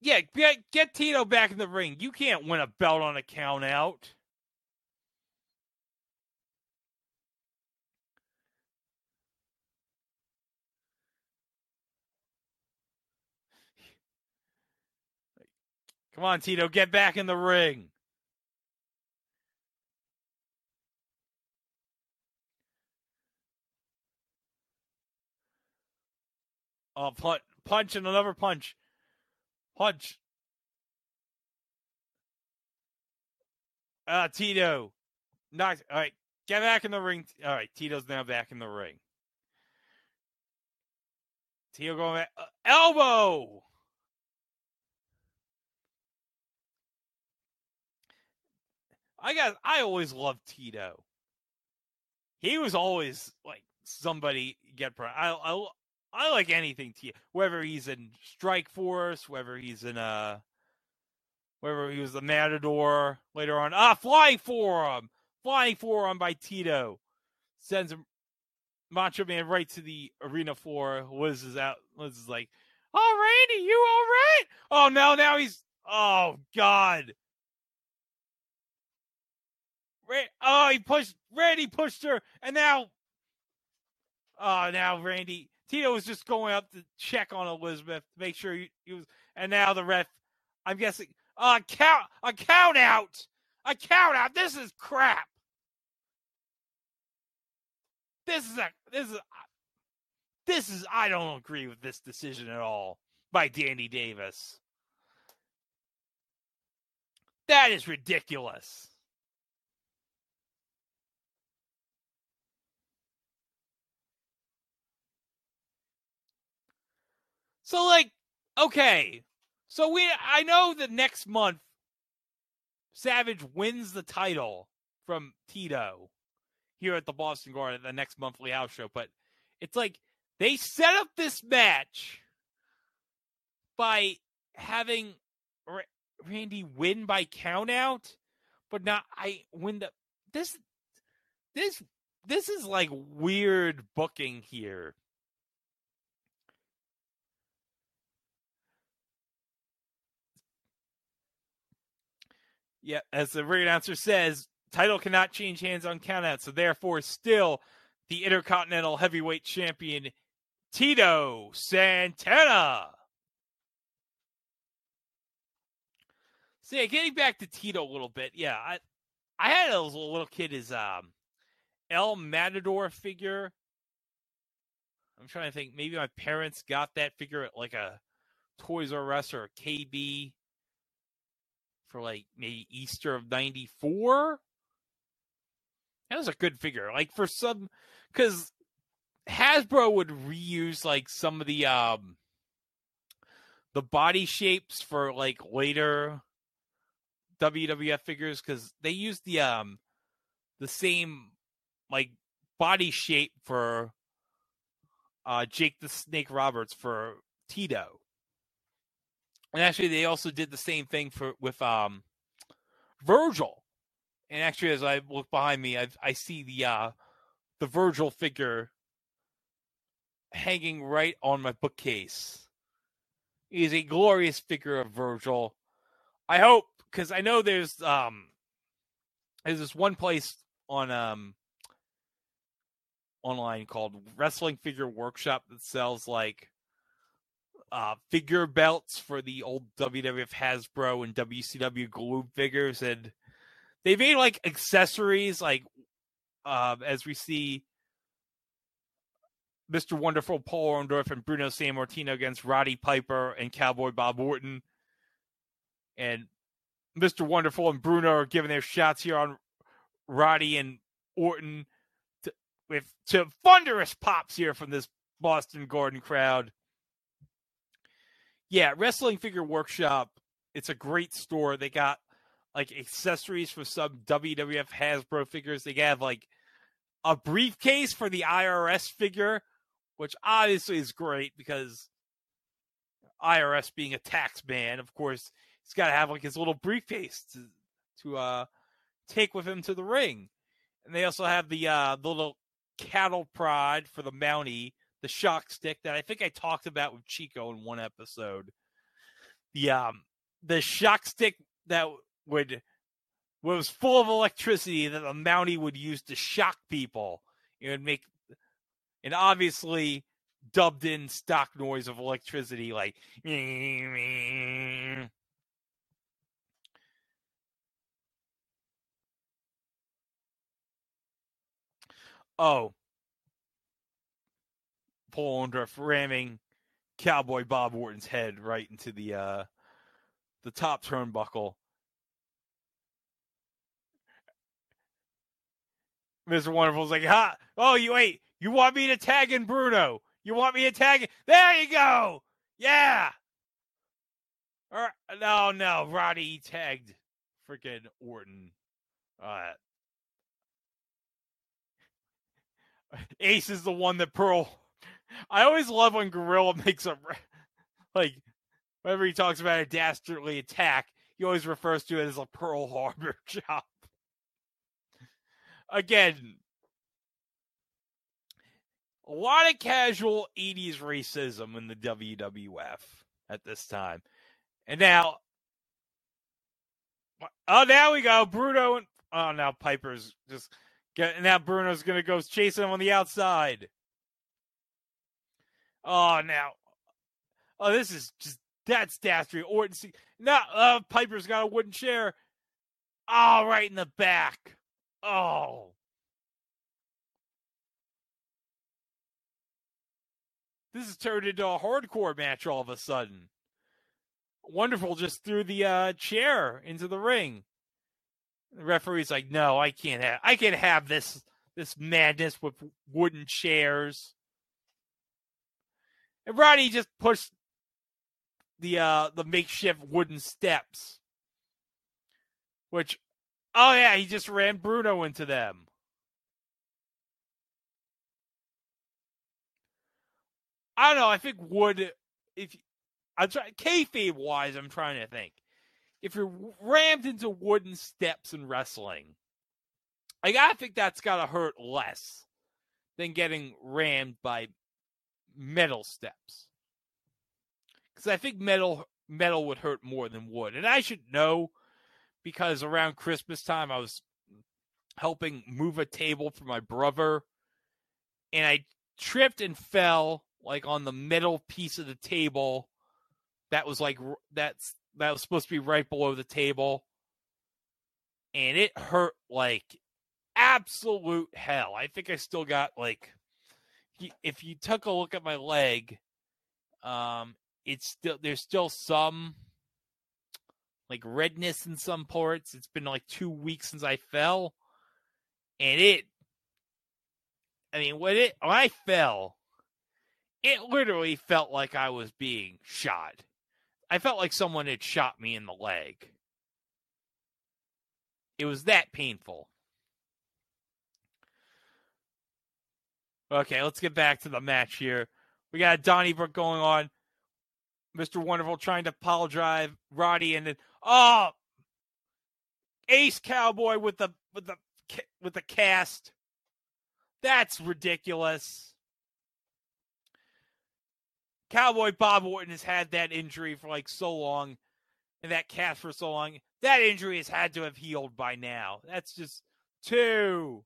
Yeah, get, get Tito back in the ring. You can't win a belt on a count out. Come on, Tito, get back in the ring. Oh, punch, punch and another punch. Punch. Uh, Tito. Nice. All right. Get back in the ring. All right. Tito's now back in the ring. Tito going back. Uh, elbow. I guess I always loved Tito. He was always like somebody get. I I I like anything Tito, whether he's in Strike Force, whether he's in uh, whether he was the Matador later on. Ah, Flying Forearm, Flying Forearm by Tito sends him Macho Man right to the arena floor. Liz is out. Liz is like, "Oh, Randy, you all right? Oh no, now he's. Oh God, oh, he pushed Randy pushed her, and now, oh, now Randy Tito was just going up to check on Elizabeth to make sure he, he was, and now the ref, I'm guessing, uh, count a count out, a count out. This is crap. This is a this is this is I don't agree with this decision at all by Danny Davis. That is ridiculous. So like, okay. So we I know that next month Savage wins the title from Tito here at the Boston Garden at the next monthly house show, but it's like they set up this match by having Randy win by countout, but not I win the this this this is like weird booking here. Yeah, as the ring announcer says, title cannot change hands on countout, so therefore, still the Intercontinental Heavyweight Champion Tito Santana. So yeah, getting back to Tito a little bit, yeah, I I had a little kid his um El Matador figure. I'm trying to think. Maybe my parents got that figure at like a Toys R Us or a KB for like maybe Easter of '94. That was a good figure. Like for some, because Hasbro would reuse like some of the um the body shapes for like later WWF figures because they used the um the same like body shape for uh Jake the Snake Roberts for Tito. And actually they also did the same thing for with um Virgil. And actually as I look behind me I I see the uh the Virgil figure hanging right on my bookcase. He is a glorious figure of Virgil. I hope because I know there's um there's this one place on um online called Wrestling Figure Workshop that sells like uh figure belts for the old WWF Hasbro and WCW Galoob figures and they made like accessories like um as we see Mr. Wonderful Paul Orndorff and Bruno Sammartino against Roddy Piper and Cowboy Bob Orton. And Mr. Wonderful and Bruno are giving their shots here on Roddy and Orton to, with to thunderous pops here from this Boston Garden crowd. Yeah, Wrestling Figure Workshop. It's a great store. They got like accessories for some WWF Hasbro figures. They have like a briefcase for the IRS figure which obviously is great because IRS being a tax man, of course, he's got to have like his little briefcase to to uh take with him to the ring. And they also have the uh the little cattle prod for the Mountie, the shock stick that I think I talked about with Chico in one episode. The um the shock stick that would was full of electricity that the Mountie would use to shock people. It would make and obviously dubbed in stock noise of electricity like oh Paul Orndorff ramming Cowboy Bob Orton's head right into the uh the top turnbuckle. Mr. Wonderful's like, ha! Oh, you wait, you want me to tag in Bruno? You want me to tag? In? There you go. Yeah. All right. No, no. Roddy tagged freaking Orton. Uh, Ace is the one that Pearl. I always love when Gorilla makes a like whenever he talks about a dastardly attack, he always refers to it as a Pearl Harbor job. Again, a lot of casual 80s racism in the WWF at this time. And now, oh, now we go. Bruno and, oh, now Piper's just, get, now Bruno's going to go chasing him on the outside. Oh, now, oh, this is just, that's dastardly. Orton, see, now, uh, Piper's got a wooden chair. Oh, right in the back. Oh. This has turned into a hardcore match all of a sudden. Wonderful just threw the uh, chair into the ring. The referee's like, "No, I can't have. I can't have this this madness with wooden chairs." And Roddy just pushed the uh the makeshift wooden steps, which, oh yeah, he just ran Bruno into them. I don't know. I think wood if I'm trying kayfabe wise, I'm trying to think. If you're rammed into wooden steps in wrestling, like I think that's gotta hurt less than getting rammed by metal steps. Because I think metal metal would hurt more than wood, and I should know because around Christmas time I was helping move a table for my brother, and I tripped and fell like on the middle piece of the table that was like that's that was supposed to be right below the table and it hurt like absolute hell. I think I still got like if you took a look at my leg, um, it's still there's still some like redness in some parts. It's been like two weeks since I fell, and it. I mean, when it when I fell, it literally felt like I was being shot. I felt like someone had shot me in the leg. It was that painful. Okay, let's get back to the match here. We got Donnybrook going on. Mr. Wonderful trying to pile drive Roddy and then oh Ace Cowboy with the with the with the cast. That's ridiculous. Cowboy Bob Orton has had that injury for like so long and that cast for so long. That injury has had to have healed by now. That's just two.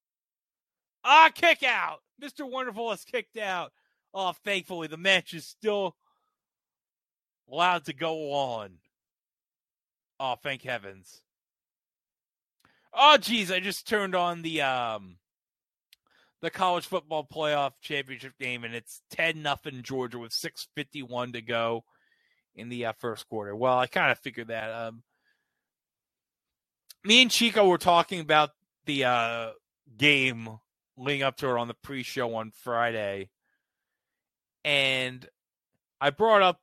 Ah, kick out. Mr. Wonderful has kicked out. Oh, thankfully, the match is still allowed to go on. Oh, thank heavens. Oh, geez, I just turned on the um the college football playoff championship game, and it's ten nothing Georgia with six fifty one to go in the uh, first quarter. Well, I kind of figured that. Um, me and Chico were talking about the uh, game leading up to it on the pre-show on Friday, and I brought up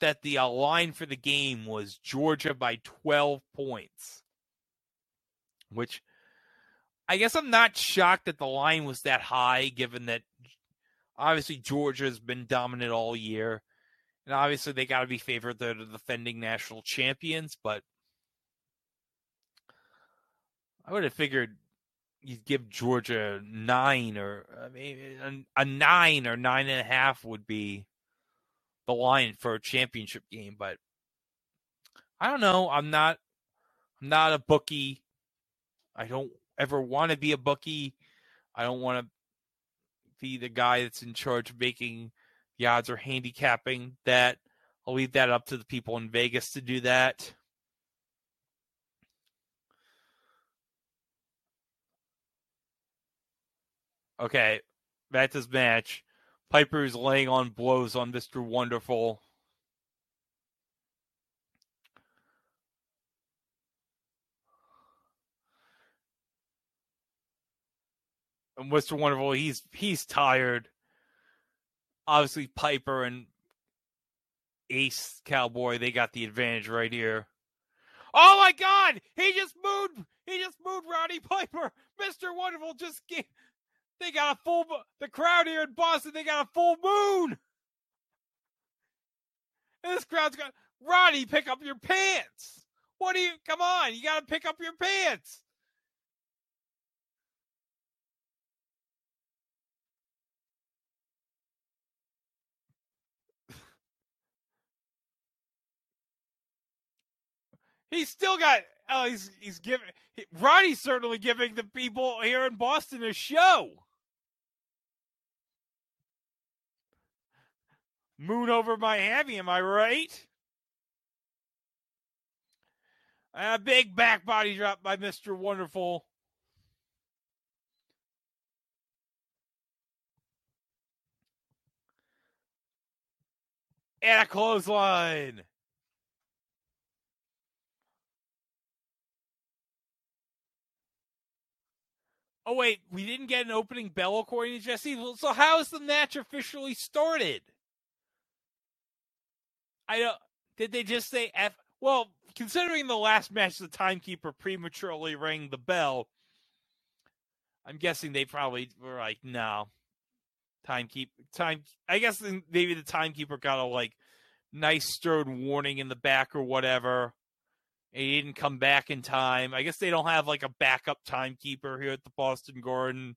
that the uh, line for the game was Georgia by 12 points, which I guess I'm not shocked that the line was that high, given that obviously Georgia has been dominant all year. And obviously they got to be favored. They're the defending national champions, but I would have figured you'd give Georgia nine or I mean a, nine or nine and a half would be the line for a championship game. But I don't know. I'm not. I'm not a bookie. I don't ever want to be a bookie. I don't want to be the guy that's in charge of making the odds or handicapping that. I'll leave that up to the people in Vegas to do that. Okay, to this match. Piper is laying on blows on Mr. Wonderful. And Mr. Wonderful, he's he's tired. Obviously, Piper and Ace Cowboy, they got the advantage right here. Oh my God! He just moved. He just moved Roddy Piper. Mr. Wonderful just gave, they got a full the crowd here in Boston. They got a full moon. And this crowd's got Roddy, pick up your pants. What do you? Come on, you got to pick up your pants. he's still got. Oh, he's he's giving. Roddy's certainly giving the people here in Boston a show. Moon over Miami, am I right? A big back body drop by Mr. Wonderful. And a clothesline. Oh wait, we didn't get an opening bell according to Jesse. So how is the match officially started? I don't. Did they just say F? Well, considering the last match, the timekeeper prematurely rang the bell. I'm guessing they probably were like, no. Timekeep time. I guess maybe the timekeeper got a like nice stern warning in the back or whatever. And he didn't come back in time. I guess they don't have like a backup timekeeper here at the Boston Garden.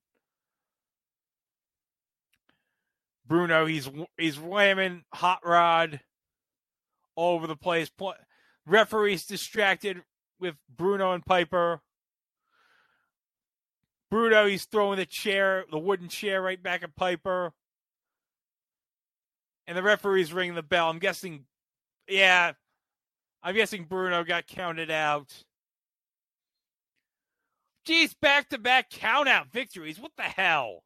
Bruno, he's he's ramming hot rod all over the place. Referees distracted with Bruno and Piper. Bruno, he's throwing the chair, the wooden chair, right back at Piper. And the referee's ringing the bell. I'm guessing, yeah, I'm guessing Bruno got counted out. Geez, back to back count out victories. What the hell?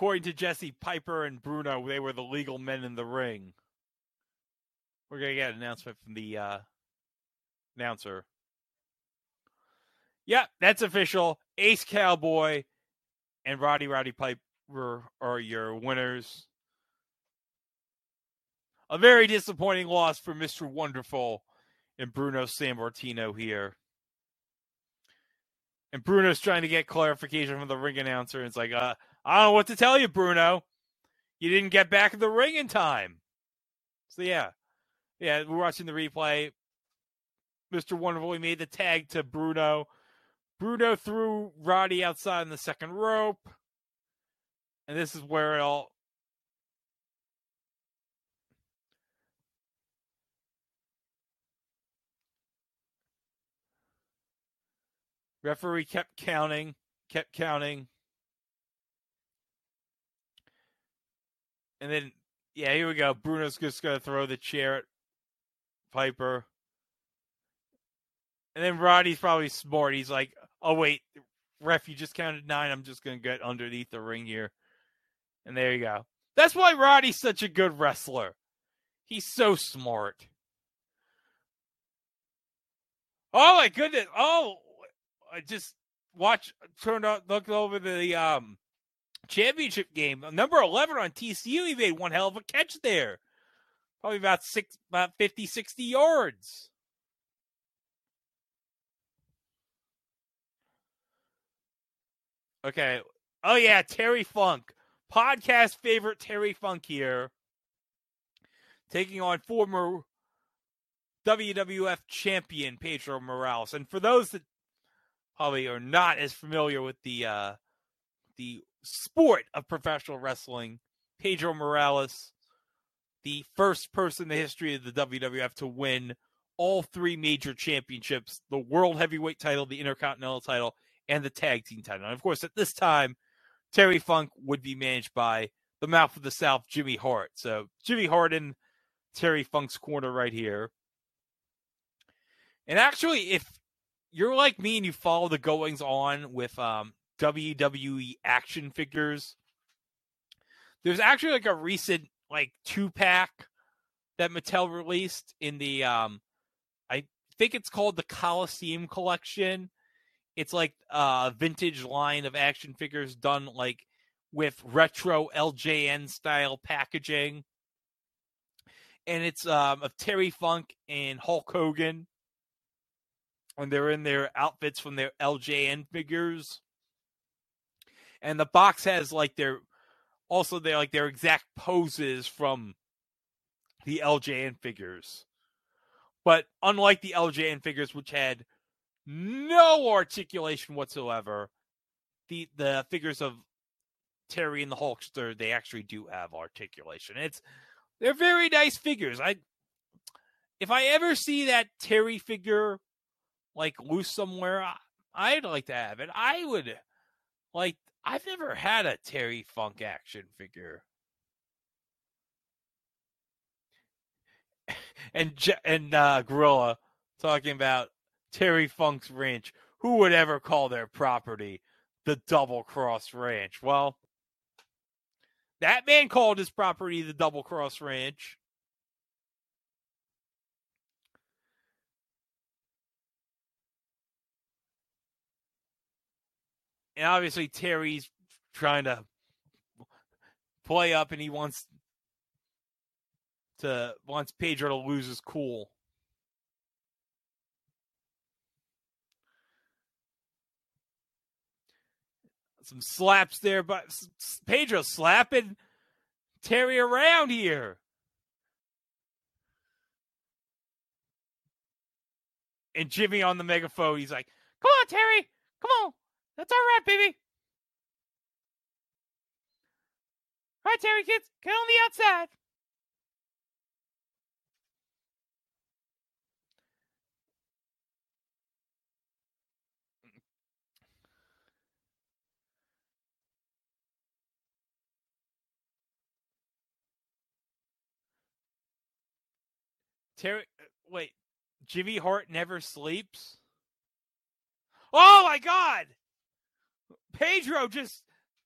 According to Jesse Piper and Bruno, they were the legal men in the ring. We're to get an announcement from the uh, announcer. Yep, that's official. Ace Cowboy and Roddy Roddy Piper are your winners. A very disappointing loss for Mr. Wonderful and Bruno Sammartino here. And Bruno's trying to get clarification from the ring announcer. And it's like, uh, I don't know what to tell you, Bruno. You didn't get back in the ring in time. So yeah. Yeah, we're watching the replay. Mr. Wonderful, he made the tag to Bruno. Bruno threw Roddy outside in the second rope. And this is where it all Referee kept counting, kept counting. And then, yeah, here we go. Bruno's just going to throw the chair at Piper. And then Roddy's probably smart. He's like, oh, wait, ref, you just counted nine. I'm just going to get underneath the ring here. And there you go. That's why Roddy's such a good wrestler. He's so smart. Oh my goodness. Oh, I just watched, turned out, looked over the um, championship game. Number 11 on TCU, he made one hell of a catch there. Probably about six, about 50, 60 yards. Okay. Oh, yeah, Terry Funk. Podcast favorite Terry Funk here. Taking on former WWF champion Pedro Morales. And for those that probably are not as familiar with the uh, the sport of professional wrestling. Pedro Morales, the first person in the history of the WWF to win all three major championships the World Heavyweight title, the Intercontinental title, and the Tag Team title. And of course, at this time, Terry Funk would be managed by the Mouth of the South, Jimmy Hart. So Jimmy Hart in Terry Funk's corner right here. And actually, if you're like me and you follow the goings on with um, WWE action figures. There's actually like a recent like two pack that Mattel released in the um I think it's called the Coliseum collection. It's like a vintage line of action figures done like with retro LJN style packaging. And it's um of Terry Funk and Hulk Hogan And they're in their outfits from their LJN figures. And the box has like their also their like their exact poses from the LJN figures. But unlike the LJN figures which had no articulation whatsoever, the the figures of Terry and the Hulkster, they actually do have articulation. It's they're very nice figures. I if I ever see that Terry figure like loose somewhere, I'd like to have it. I would like. I've never had a Terry Funk action figure. And and uh, Gorilla talking about Terry Funk's ranch. Who would ever call their property the Double Cross Ranch? Well, that man called his property the Double Cross Ranch. And obviously Terry's trying to play up, and he wants to wants Pedro to lose his cool. Some slaps there, but Pedro slapping Terry around here. And Jimmy on the megaphone, he's like, "Come on, Terry, come on, that's all right, baby. All right, Terry kids, get on the outside. Terry, uh, wait, Jimmy Hart never sleeps. Oh my God! Pedro just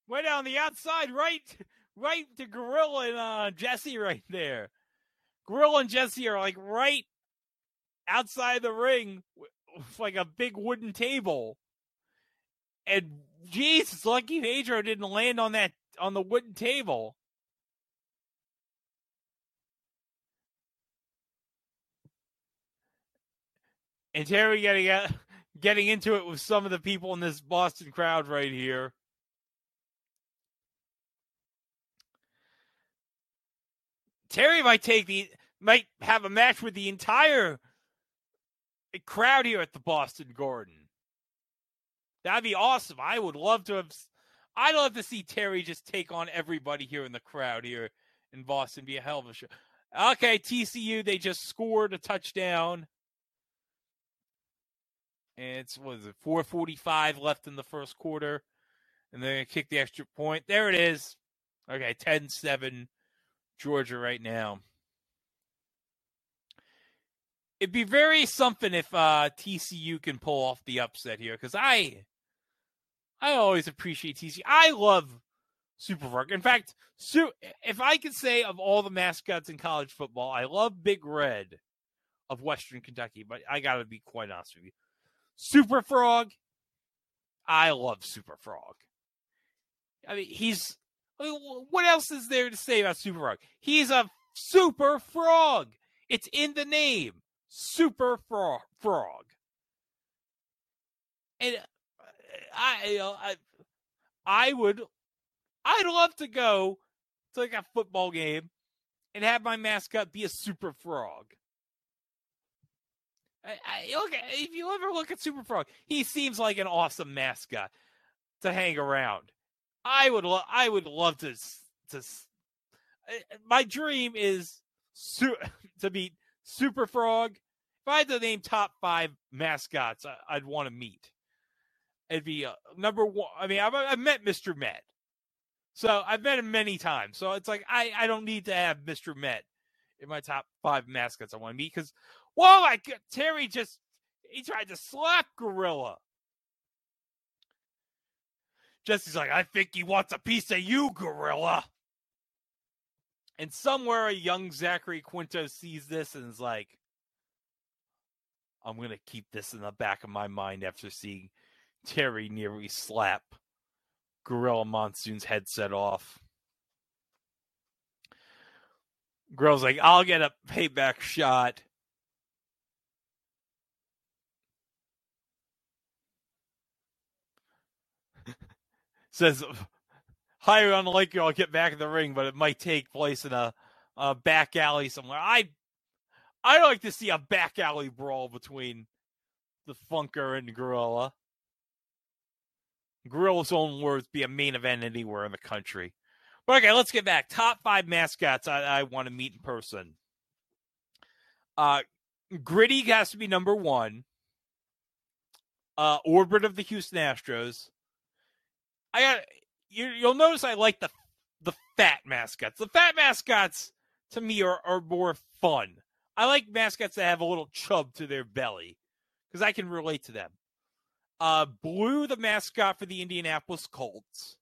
went on the outside, right, right to Gorilla and uh, Jesse right there. Gorilla and Jesse are like right outside the ring, with like a big wooden table. And Jesus, lucky Pedro didn't land on that on the wooden table. And Terry getting uh, getting into it with some of the people in this Boston crowd right here. Terry might take the might have a match with the entire crowd here at the Boston Garden. That'd be awesome. I would love to have. I'd love to see Terry just take on everybody here in the crowd here in Boston. Be a hell of a show. Okay, TCU they just scored a touchdown. And it's was it 445 left in the first quarter. And they're gonna kick the extra point. There it is. Okay, 10-7 Georgia right now. It'd be very something if uh, TCU can pull off the upset here, because I I always appreciate TCU. I love Super Frog. In fact, if I could say of all the mascots in college football, I love Big Red of Western Kentucky, but I got to be quite honest with you. Super Frog, I love Super Frog. I mean, he's. What else is there to say about Super Frog? He's a super frog. It's in the name, Super Frog. Frog. And uh, I, I, I would, I'd love to go to like a football game and have my mascot be a super frog. I, I, look, if you ever look at Super Frog, he seems like an awesome mascot to hang around. I would, lo- I would love to, to. My dream is su- to meet Super Frog. If I had to name top five mascots, I, would want to meet. It'd be uh, number one. I mean, I've, I've met Mr. Met, so I've met him many times. So it's like I, I don't need to have Mr. Met in my top five mascots I want to meet because Whoa, I Terry just he tried to slap Gorilla. Jesse's like, I think he wants a piece of you, Gorilla. And somewhere a young Zachary Quinto sees this and is like, I'm gonna keep this in the back of my mind after seeing Terry nearly slap Gorilla Monsoon's headset off. Gorilla's like, I'll get a payback shot. Says highly unlikely I'll get back in the ring, but it might take place in a, a back alley somewhere. I I like to see a back alley brawl between the Funker and Gorilla. Gorilla's own words be a main event anywhere in the country. But okay, let's get back. Top five mascots I, I want to meet in person. Uh, Gritty has to be number one. Uh, Orbit of the Houston Astros. I got you. You'll notice I like the the fat mascots. The fat mascots to me are, are more fun. I like mascots that have a little chub to their belly because I can relate to them. Uh, Blue, the mascot for the Indianapolis Colts,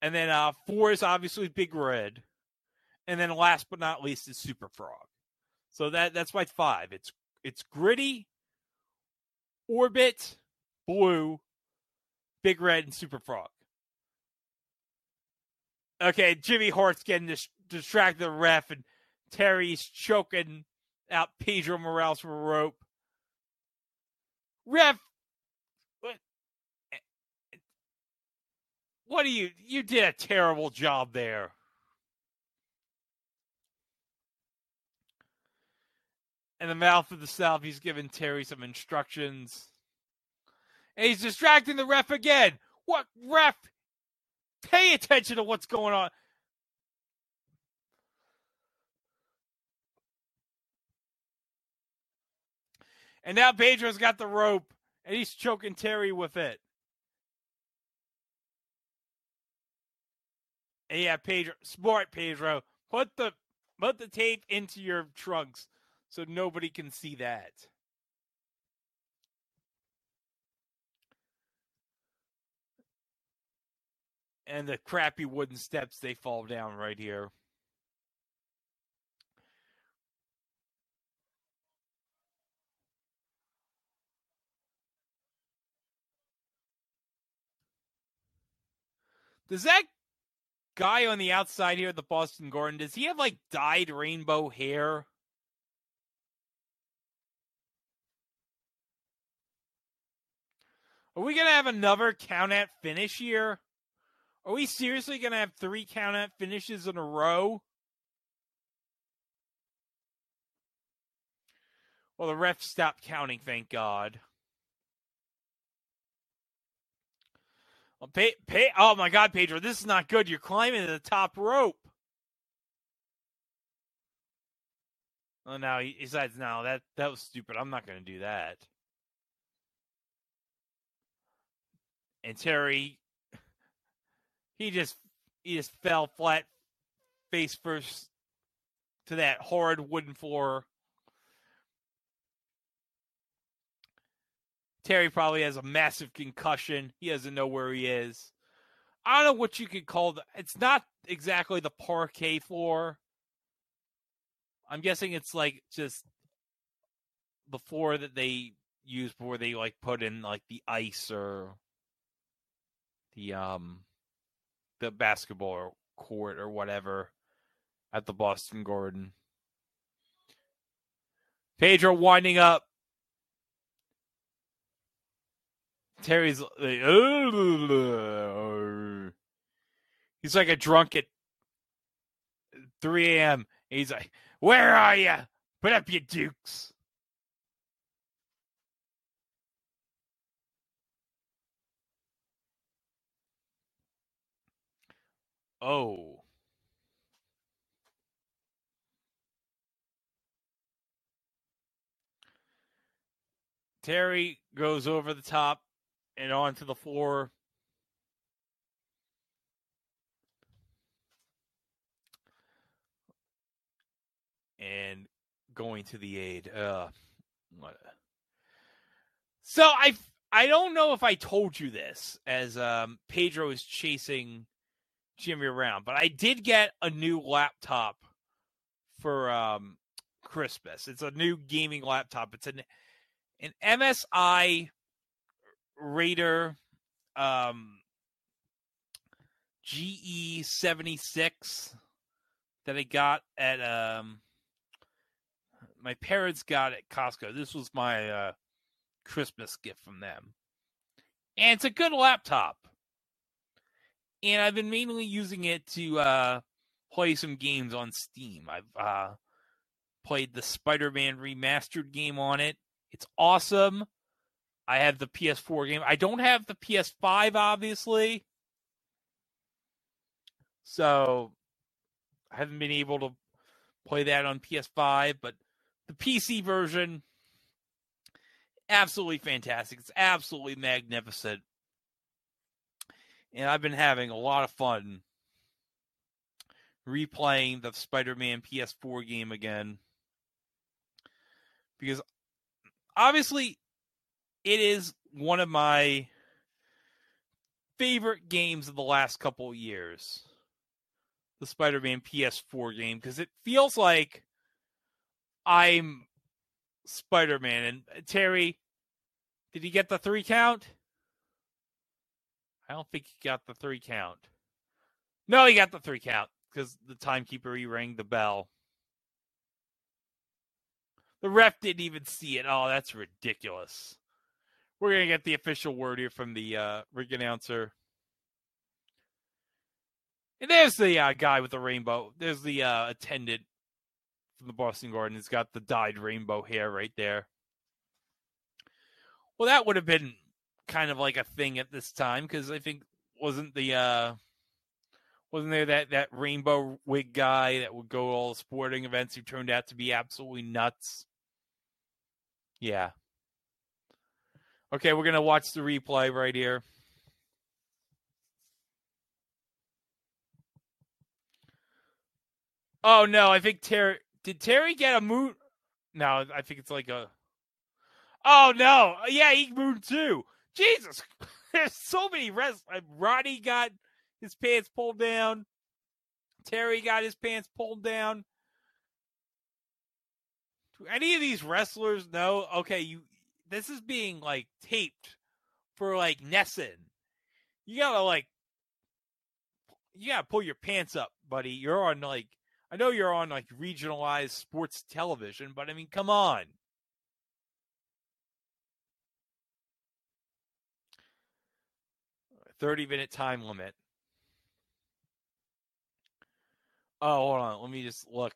and then uh, four is obviously Big Red, and then last but not least is Super Frog. So that that's my five. It's it's gritty, Orbit, Blue, Big Red, and Super Frog. Okay, Jimmy Hart's getting dis- distracted the ref, and Terry's choking out Pedro Morales from a rope. Ref, what? Eh, eh, what do you? You did a terrible job there. In the mouth of the South, he's giving Terry some instructions. And he's distracting the ref again. What ref? Pay attention to what's going on. And now Pedro's got the rope and he's choking Terry with it. And yeah, Pedro, smart Pedro. Put the put the tape into your trunks so nobody can see that. And the crappy wooden steps, they fall down right here. Does that guy on the outside here at the Boston Garden, does he have like dyed rainbow hair? Are we going to have another count at finish here? Are we seriously going to have three count at finishes in a row? Well, the ref stopped counting, thank God. Oh, pay, pay, oh my God, Pedro, this is not good. You're climbing to the top rope. Oh, no, he decides, no, that, that was stupid. I'm not going to do that. And Terry, he just, he just fell flat face first to that horrid wooden floor. Terry probably has a massive concussion. He doesn't know where he is. I don't know what you could call the. It's not exactly the parquet floor. I'm guessing it's like just the floor that they use before they like put in like the ice or the um the basketball court or whatever at the Boston Garden. Pedro winding up Terry's like, he's like a drunk at 3 a.m. He's like, "Where are you? Put up your dukes." Oh. Terry goes over the top and onto the floor. And going to the aid. Uh? So I I don't know if I told you this as um, Pedro is chasing Jimmy around, but I did get a new laptop for um, Christmas. It's a new gaming laptop. It's an an MSI Raider um, GE seventy six that I got at um, my parents got at Costco. This was my uh, Christmas gift from them, and it's a good laptop. And I've been mainly using it to uh, play some games on Steam. I've uh, played the Spider Man remastered game on it. It's awesome. I have the PS4 game. I don't have the PS5, obviously. So I haven't been able to play that on PS5, but the PC version, absolutely fantastic. It's absolutely magnificent. And I've been having a lot of fun replaying the Spider Man PS4 game again. Because obviously, it is one of my favorite games of the last couple years. The Spider-Man PS4 game because it feels like I'm Spider-Man and uh, Terry did he get the 3 count? I don't think he got the 3 count. No, he got the 3 count because the timekeeper he rang the bell. The ref didn't even see it. Oh, that's ridiculous we're gonna get the official word here from the uh, ring announcer. And there's the uh, guy with the rainbow. There's the uh, attendant from the Boston Garden. He's got the dyed rainbow hair right there. Well, that would have been kind of like a thing at this time because I think wasn't the uh wasn't there that that rainbow wig guy that would go to all the sporting events who turned out to be absolutely nuts. Yeah, Okay, we're gonna watch the replay right here. Oh no, I think Terry did Terry get a moon? No, I think it's like a. Oh no! Yeah, he Moon too. Jesus, there's so many res. Uh, Roddy got his pants pulled down. Terry got his pants pulled down. Do any of these wrestlers know? Okay, you. This is being like taped for like NESN. You gotta like. You gotta pull your pants up, buddy. You're on like. I know you're on like regionalized sports television, but I mean, come on. Thirty minute time limit. Oh, hold on. Let me just look.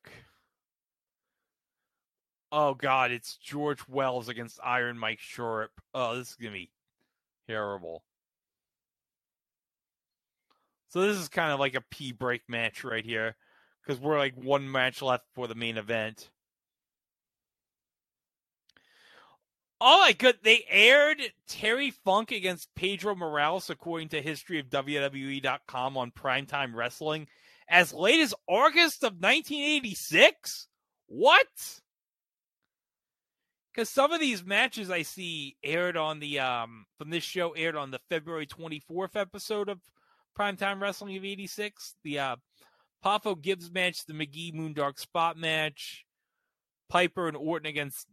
Oh God, it's George Wells against Iron Mike Sharpe. Oh, this is gonna be terrible. So this is kind of like a P break match right here, because we're like one match left for the main event. Oh my god, they aired Terry Funk against Pedro Morales according to historyofwwe.com on Primetime Wrestling as late as August of 1986? What? Because some of these matches I see aired on the um from this show aired on the February 24th episode of Primetime Wrestling of 86. The uh Poffo Gibbs match, the McGhee Moondog Spot match, Piper and Orton against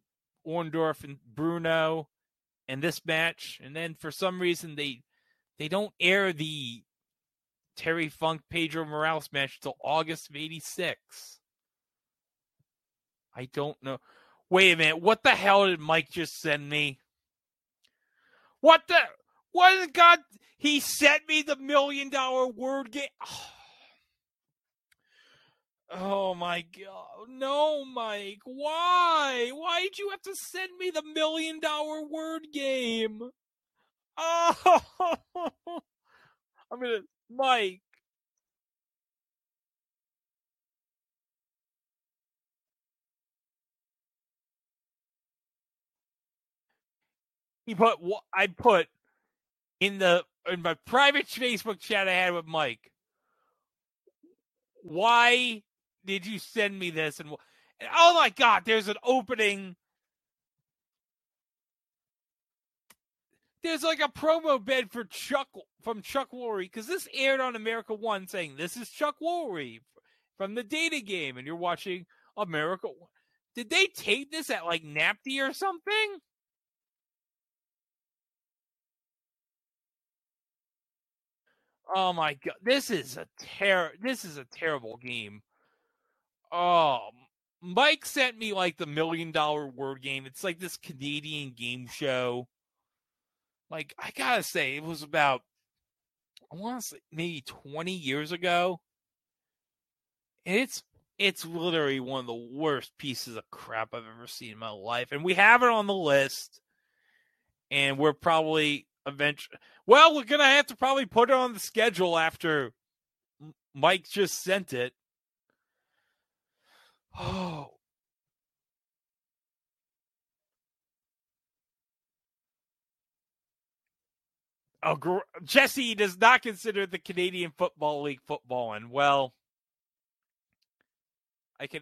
Orndorff and Bruno, and this match. And then for some reason they they don't air the Terry Funk Pedro Morales match till August of 86. I don't know. Wait a minute. What the hell did Mike just send me? What the? What God? He sent me the million dollar word game. Oh. Oh my God. No, Mike. Why? Why'd you have to send me the million dollar word game? Oh. I'm going to Mike. He put what I put in the in my private Facebook chat I had with Mike. Why did you send me this? And, and oh my God, there's an opening. There's like a promo bed for Chuck from Chuck Woolery because this aired on America One, saying this is Chuck Woolery from the data game, and you're watching America. Did they tape this at like NATPE or something? Oh my god, this is a ter this is a terrible game. Oh, Mike sent me like the million dollar word game. It's like this Canadian game show. Like I gotta say, it was about I want to say maybe twenty years ago. And it's it's literally one of the worst pieces of crap I've ever seen in my life. And we have it on the list. And we're probably eventually. Well, we're gonna have to probably put it on the schedule after Mike just sent it. Oh. Oh, Jesse does not consider the Canadian Football League football, and well, I can.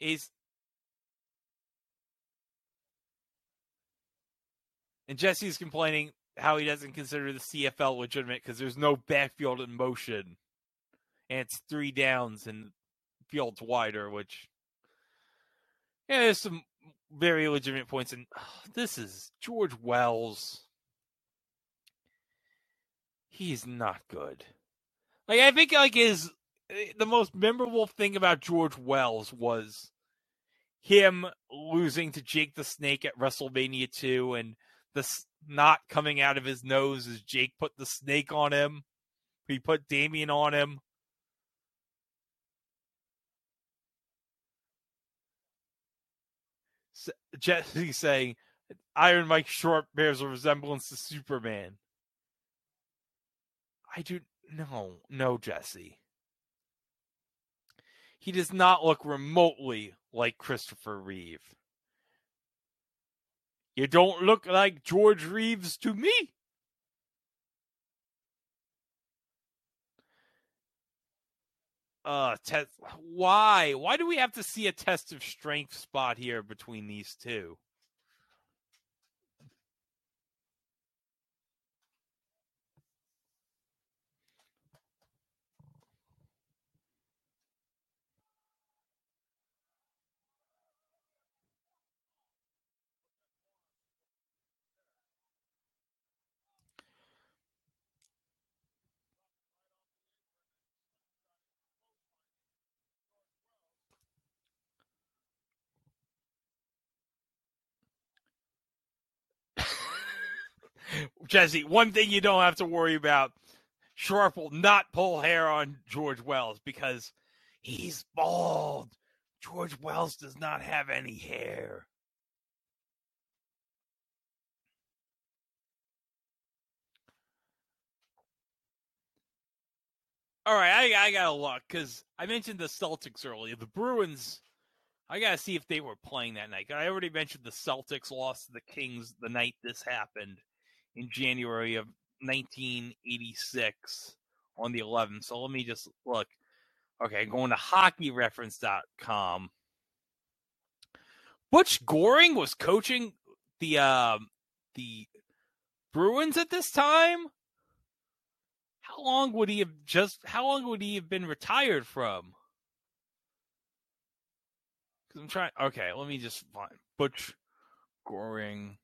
He's and Jesse's complaining how he doesn't consider the CFL legitimate because there's no backfield in motion, and it's three downs and field's wider, which yeah, there's some very legitimate points. And oh, this is George Wells. He's not good. Like I think like his eh, the most memorable thing about George Wells was him losing to Jake the Snake at WrestleMania 2 and the snot coming out of his nose as Jake put the snake on him. He put Damien on him. Jesse saying Iron Mike Sharpe bears a resemblance to Superman. I do no, no, Jesse. He does not look remotely like Christopher Reeve. You don't look like George Reeves to me. Uh test why? Why do we have to see a test of strength spot here between these two Jesse, one thing you don't have to worry about Sharpe will not pull hair on George Wells because he's bald. George Wells does not have any hair. All right, I, I gotta look because I mentioned the Celtics earlier. The Bruins, I gotta see if they were playing that night. I already mentioned the Celtics lost to the Kings the night this happened in January of 1986 on the 11th. So let me just look. Okay, going to hockeyreference.com. Butch Goring was coaching the uh, the Bruins at this time. How long would he have just? How long would he have been retired from? Because I'm trying. Okay, let me just find Butch Goring.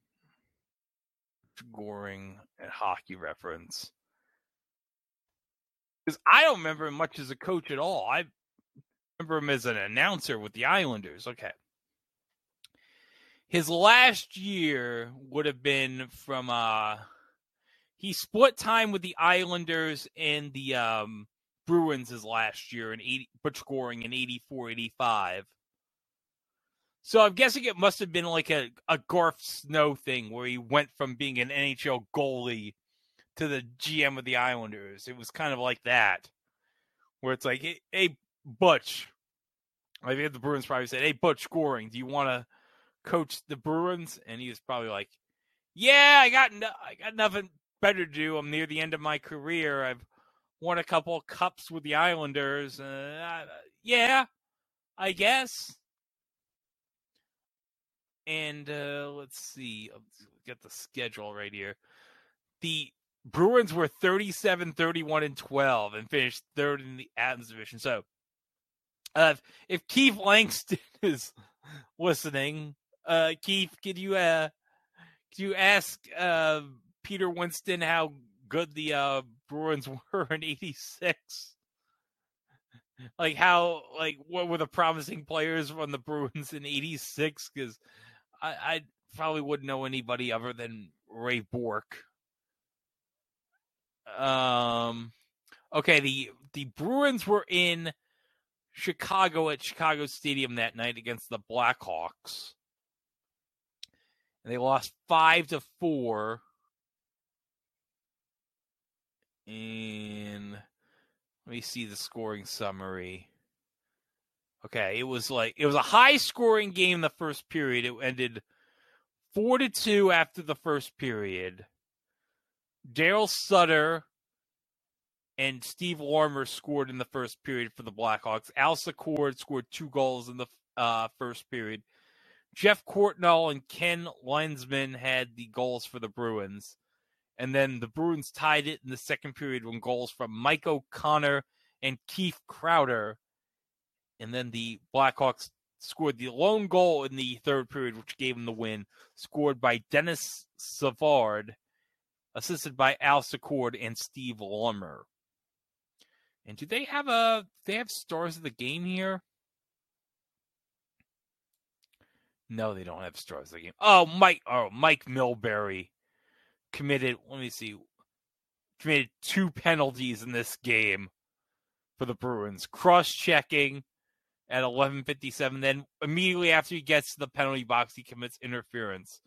Goring and hockey reference. Because I don't remember him much as a coach at all. I remember him as an announcer with the Islanders. Okay. His last year would have been from uh he split time with the Islanders and the um Bruins his last year in 80 but scoring in 84 85. So I'm guessing it must have been like a, a Garth Snow thing where he went from being an NHL goalie to the GM of the Islanders. It was kind of like that, where it's like, hey, hey Butch, I think the Bruins probably said, hey, Butch Goring, do you want to coach the Bruins? And he was probably like, yeah, I got no, I got nothing better to do. I'm near the end of my career. I've won a couple cups with the Islanders. Uh, yeah, I guess. And uh, let's see, let's get the schedule right here. The Bruins were 37, 31, and 12 and finished third in the Adams division. So uh, if Keith Langston is listening, uh, Keith, could you uh, could you ask uh, Peter Winston how good the uh, Bruins were in '86? Like how, like what were the promising players from the Bruins in '86? Because I, I probably wouldn't know anybody other than Ray Bourque. Um, okay, the the Bruins were in Chicago at Chicago Stadium that night against the Blackhawks, and they lost five to four. And let me see the scoring summary. Okay, it was like it was a high scoring game the first period. It ended four to two after the first period. Daryl Sutter and Steve Larmer scored in the first period for the Blackhawks. Al Secord scored two goals in the uh, first period. Geoff Courtnall and Ken Linseman had the goals for the Bruins. And then the Bruins tied it in the second period when goals from Mike O'Connell and Keith Crowder and then the Blackhawks scored the lone goal in the third period, which gave them the win, scored by Denis Savard, assisted by Al Secord and Steve Larmer. And do they have a they have stars of the game here? No, they don't have stars of the game. Oh, Mike oh Mike Milbury committed let me see committed two penalties in this game for the Bruins. Cross checking at 11:57. Then immediately after he gets to the penalty box, he commits interference.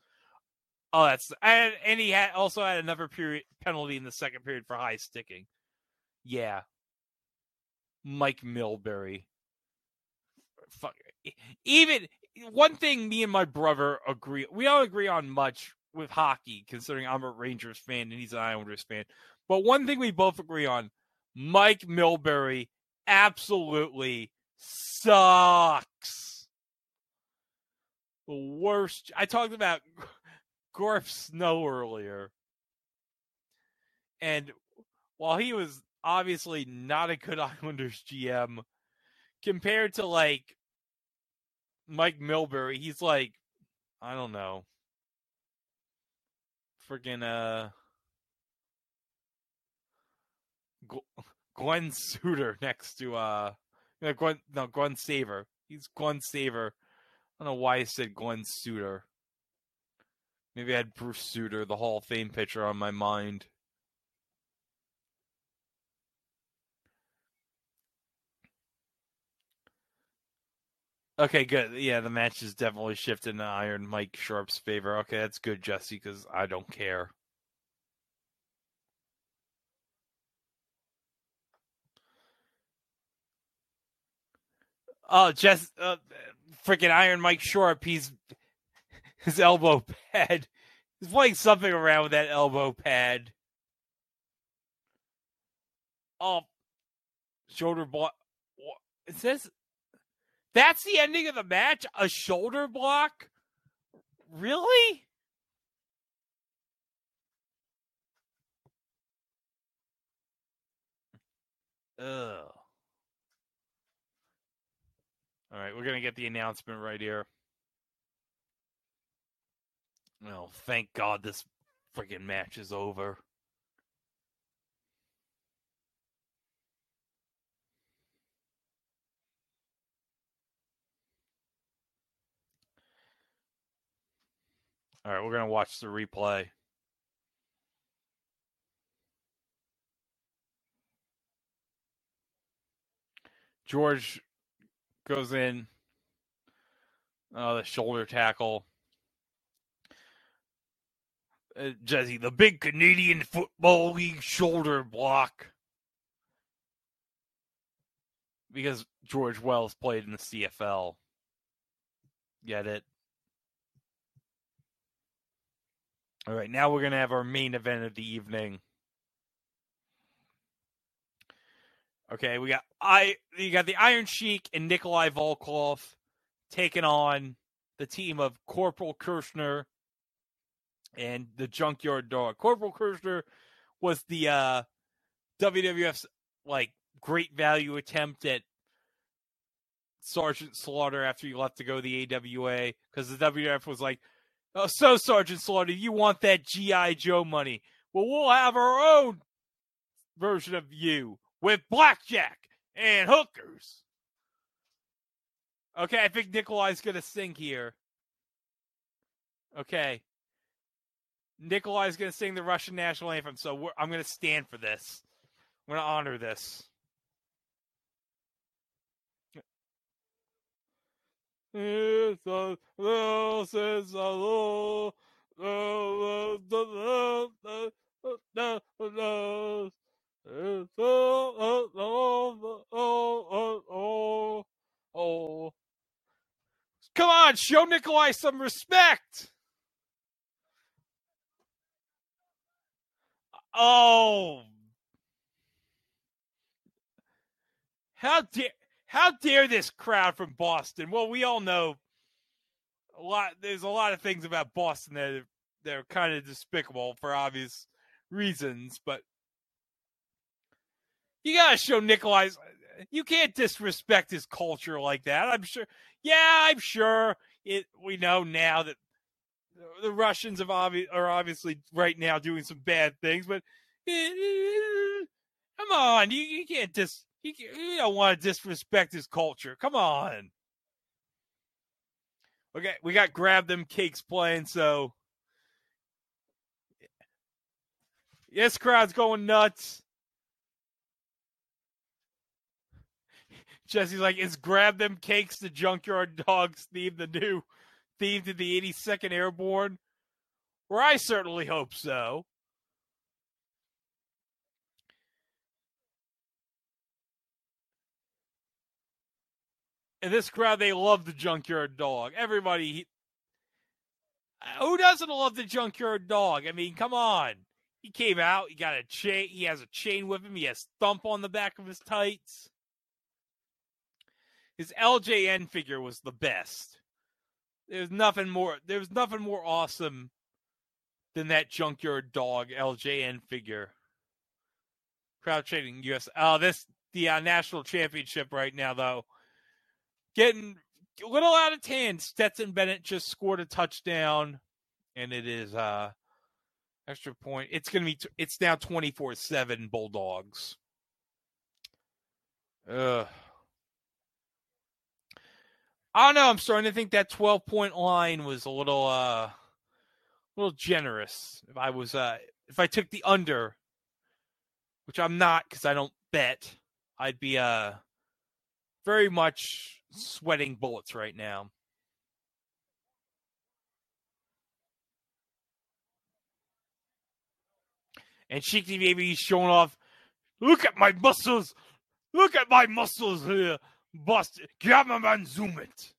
Oh, that's and, and he had also had another period penalty in the second period for high sticking. Yeah, Mike Milbury. Fuck. Even one thing, me and my brother agree. We don't agree on much with hockey, considering I'm a Rangers fan and he's an Islanders fan. But one thing we both agree on: Mike Milbury absolutely sucks. The worst. I talked about Garth Snow earlier. And while he was obviously not a good Islanders GM, compared to like Mike Milbury, he's like, I don't know, freaking uh, Glen Sather next to uh, Glenn no Glen Sather. He's Glen Sather. I don't know why I said Glenn Suter. Maybe I had Bruce Sutter, the Hall of Fame pitcher, on my mind. Okay, good. Yeah, the match is definitely shifting to Iron Mike Sharpe's favor. Okay, that's good, Jesse, because I don't care. Oh, just uh, freaking Iron Mike Sharpe. He's his elbow pad. He's playing something around with that elbow pad. Oh, shoulder block. It says that's the ending of the match? A shoulder block? Really? Ugh. All right, we're to get the announcement right here. Well, thank God this freaking match is over. All right, we're going to watch the replay. George goes in. Oh, the shoulder tackle. Uh, Jesse, the big Canadian Football League shoulder block. Because George Wells played in the CFL. Get it? All right, now we're going to have our main event of the evening. Okay, we got I you got the Iron Sheik and Nikolai Volkov taking on the team of Corporal Kirchner and the Junkyard Dog. Corporal Kirchner was the uh, WWF's like great value attempt at Sergeant Slaughter after he left to go to the AWA because the WWF was like, Oh, so Sergeant Slaughter, you want that GI Joe money? Well, we'll have our own version of you with blackjack and hookers. Okay, I think Nikolai's gonna sing here. Okay, Nikolai's gonna sing the Russian national anthem, so I'm gonna stand for this. I'm gonna honor this. It's. Come on, show Nikolai some respect. Oh. How dare how dare this crowd from Boston? Well, we all know a lot. There's a lot of things about Boston that are, that are kind of despicable for obvious reasons, but you gotta show Nikolai. You can't disrespect his culture like that. I'm sure. Yeah, I'm sure. It. We know now that the Russians have obvi- are obviously right now doing some bad things, but eh, eh, come on, you, you can't dis you, you don't want to disrespect his culture. Come on. Okay, we got grab them cakes playing, so yes, crowd's going nuts. Jesse's like, is grab them cakes the junkyard dogs theme the new theme to the 82nd Airborne? Well, I certainly hope so. in this crowd, they love the junkyard dog. Everybody, who doesn't love the junkyard dog? I mean, come on. He came out. He got a chain. He has a chain with him. He has thump on the back of his tights. His LJN figure was the best. There's nothing more. There's nothing more awesome than that junkyard dog LJN figure. Crowd trading US. Oh, this the uh, national championship right now though. Getting a little out of hand. Stetson Bennett just scored a touchdown, and it is uh extra point. It's gonna be. T- it's now twenty four seven Bulldogs. Ugh. I don't know. I'm starting to think that 12 point line was a little, uh, a little generous. If I was, uh, if I took the under, which I'm not because I don't bet, I'd be, uh, very much sweating bullets right now. And Cheeky Baby showing off. Look at my muscles. Look at my muscles here. Bust it. Cameraman, zoom it.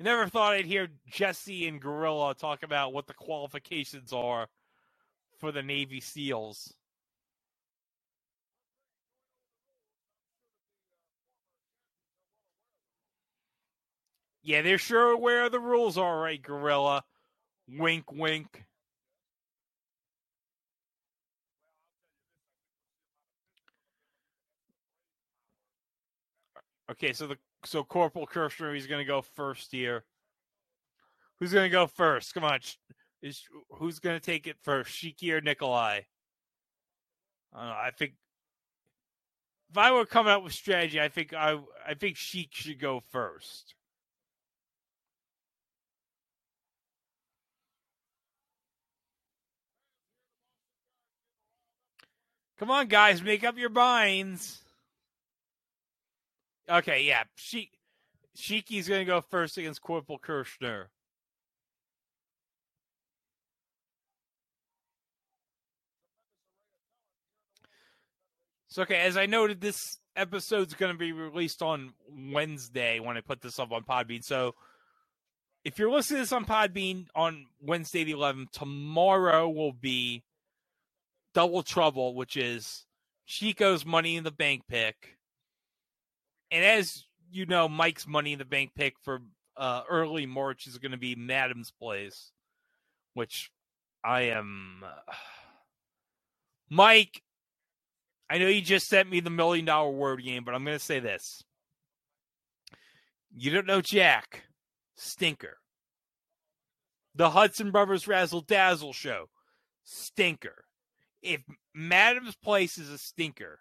Never thought I'd hear Jesse and Gorilla talk about what the qualifications are for the Navy SEALs. Yeah, they're sure aware of the rules, all right, Gorilla. Wink, wink. Okay, so the so Corporal Kirchner he's going to go first here. Who's going to go first? Come on, is who's going to take it first, Sheiky or Nikolai? I, know, I think if I were coming up with strategy, I think I I think Sheik should go first. Come on, guys, make up your minds. Okay, yeah. She Sheiky's gonna go first against Corporal Kirchner. So okay, as I noted, this episode's gonna be released on Wednesday when I put this up on Podbean. So if you're listening to this on Podbean on Wednesday the 11th, tomorrow will be Double Trouble, which is Chico's Money in the Bank pick. And as you know, Mike's Money in the Bank pick for uh, early March is going to be Madame's Place, which I am. Mike, I know you just sent me the million dollar word game, but I'm going to say this. You don't know Jack. Stinker. The Hudson Brothers Razzle Dazzle show. Stinker if Madame's Place is a stinker,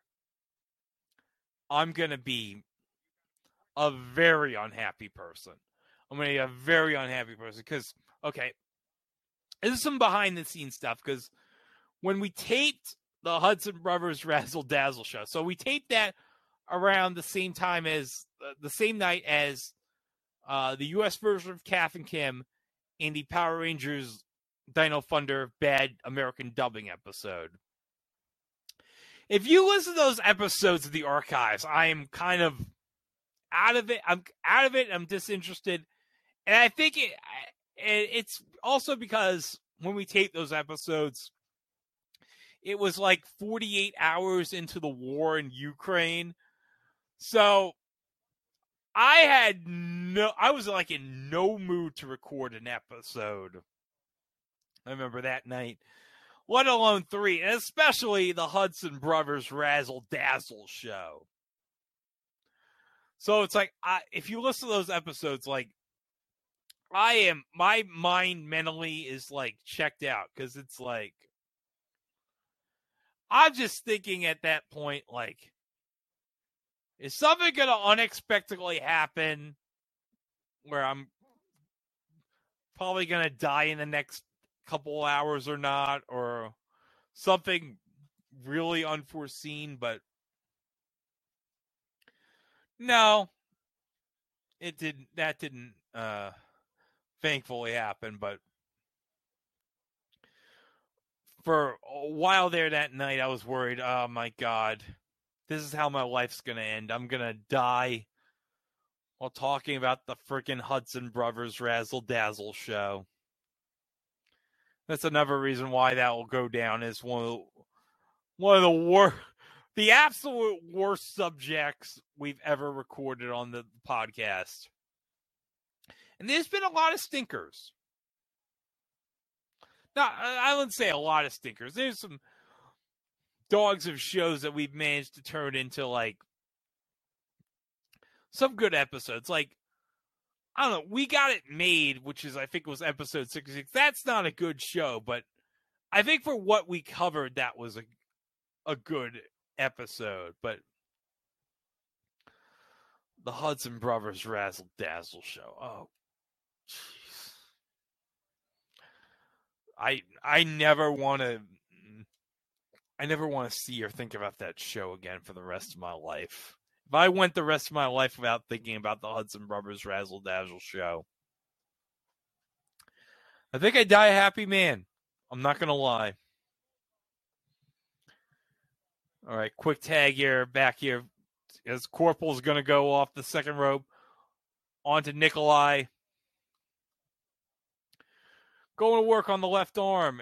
I'm gonna be a very unhappy person. I'm gonna be a very unhappy person because okay, this is some behind the scenes stuff because when we taped the Hudson Brothers Razzle Dazzle show, so we taped that around the same time as uh, the same night as uh, the U.S. version of Kath and Kim and the Power Rangers Dino Thunder bad American dubbing episode. If you listen to those episodes of the archives, I am kind of out of it. I'm out of it. I'm disinterested, and I think it. It's also because when we tape those episodes, it was like 48 hours into the war in Ukraine. So I had no, I was like in no mood to record an episode I remember that night. Let alone three, and especially the Hudson Brothers Razzle Dazzle show. So it's like, I, if you listen to those episodes, like, I am, my mind mentally is like checked out because it's like, I'm just thinking at that point, like, is something going to unexpectedly happen where I'm probably going to die in the next couple hours or not, or something really unforeseen, but no, it didn't. That didn't, uh, thankfully happen. But for a while there that night, I was worried. Oh my god, this is how my life's gonna end. I'm gonna die while talking about the freaking Hudson Brothers Razzle Dazzle show. That's another reason why that will go down as one of the, one of the worst, the absolute worst subjects we've ever recorded on the podcast. And there's been a lot of stinkers. Now, I wouldn't say a lot of stinkers. There's some dogs of shows that we've managed to turn into like some good episodes. Like, I don't know, we got it made, which is I think it was episode 66. That's not a good show, but I think for what we covered, that was a a good episode. But the Hudson Brothers Razzle Dazzle show. Oh jeez. I I never want to I never want to see or think about that show again for the rest of my life. If I went the rest of my life without thinking about the Hudson Brothers Razzle Dazzle show, I think I'd die a happy man. I'm not going to lie. All right, quick tag here, back here. As Corporal's going to go off the second rope onto Nikolai. Going to work on the left arm.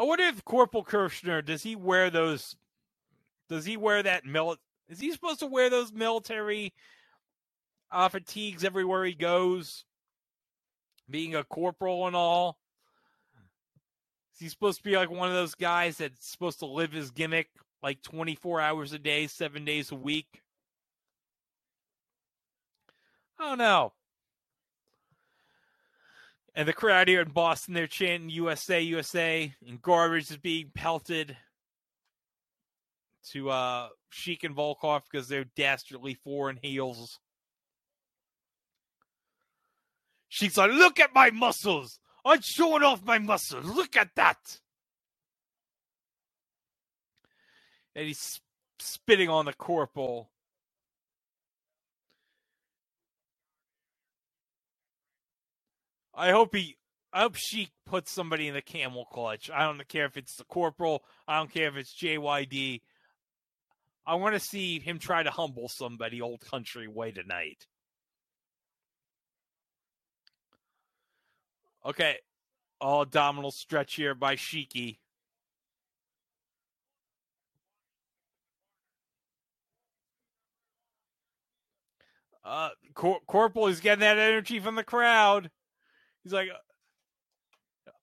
I wonder if Corporal Kirchner does he wear those? Does he wear that mili- Is he supposed to wear those military uh, fatigues everywhere he goes? Being a corporal and all, is he supposed to be like one of those guys that's supposed to live his gimmick like twenty four hours a day, seven days a week? I don't know. And the crowd here in Boston, they're chanting USA, USA, and garbage is being pelted to uh, Sheik and Volkov because they're dastardly foreign heels. Sheik's like, look at my muscles. I'm showing off my muscles. Look at that. And he's spitting on the corporal. I hope he I hope Sheik puts somebody in the camel clutch. I don't care if it's the corporal. I don't care if it's JYD. I want to see him try to humble somebody old country way tonight. Okay. All abdominal stretch here by Sheiky. Uh, Cor- Corporal is getting that energy from the crowd. He's like,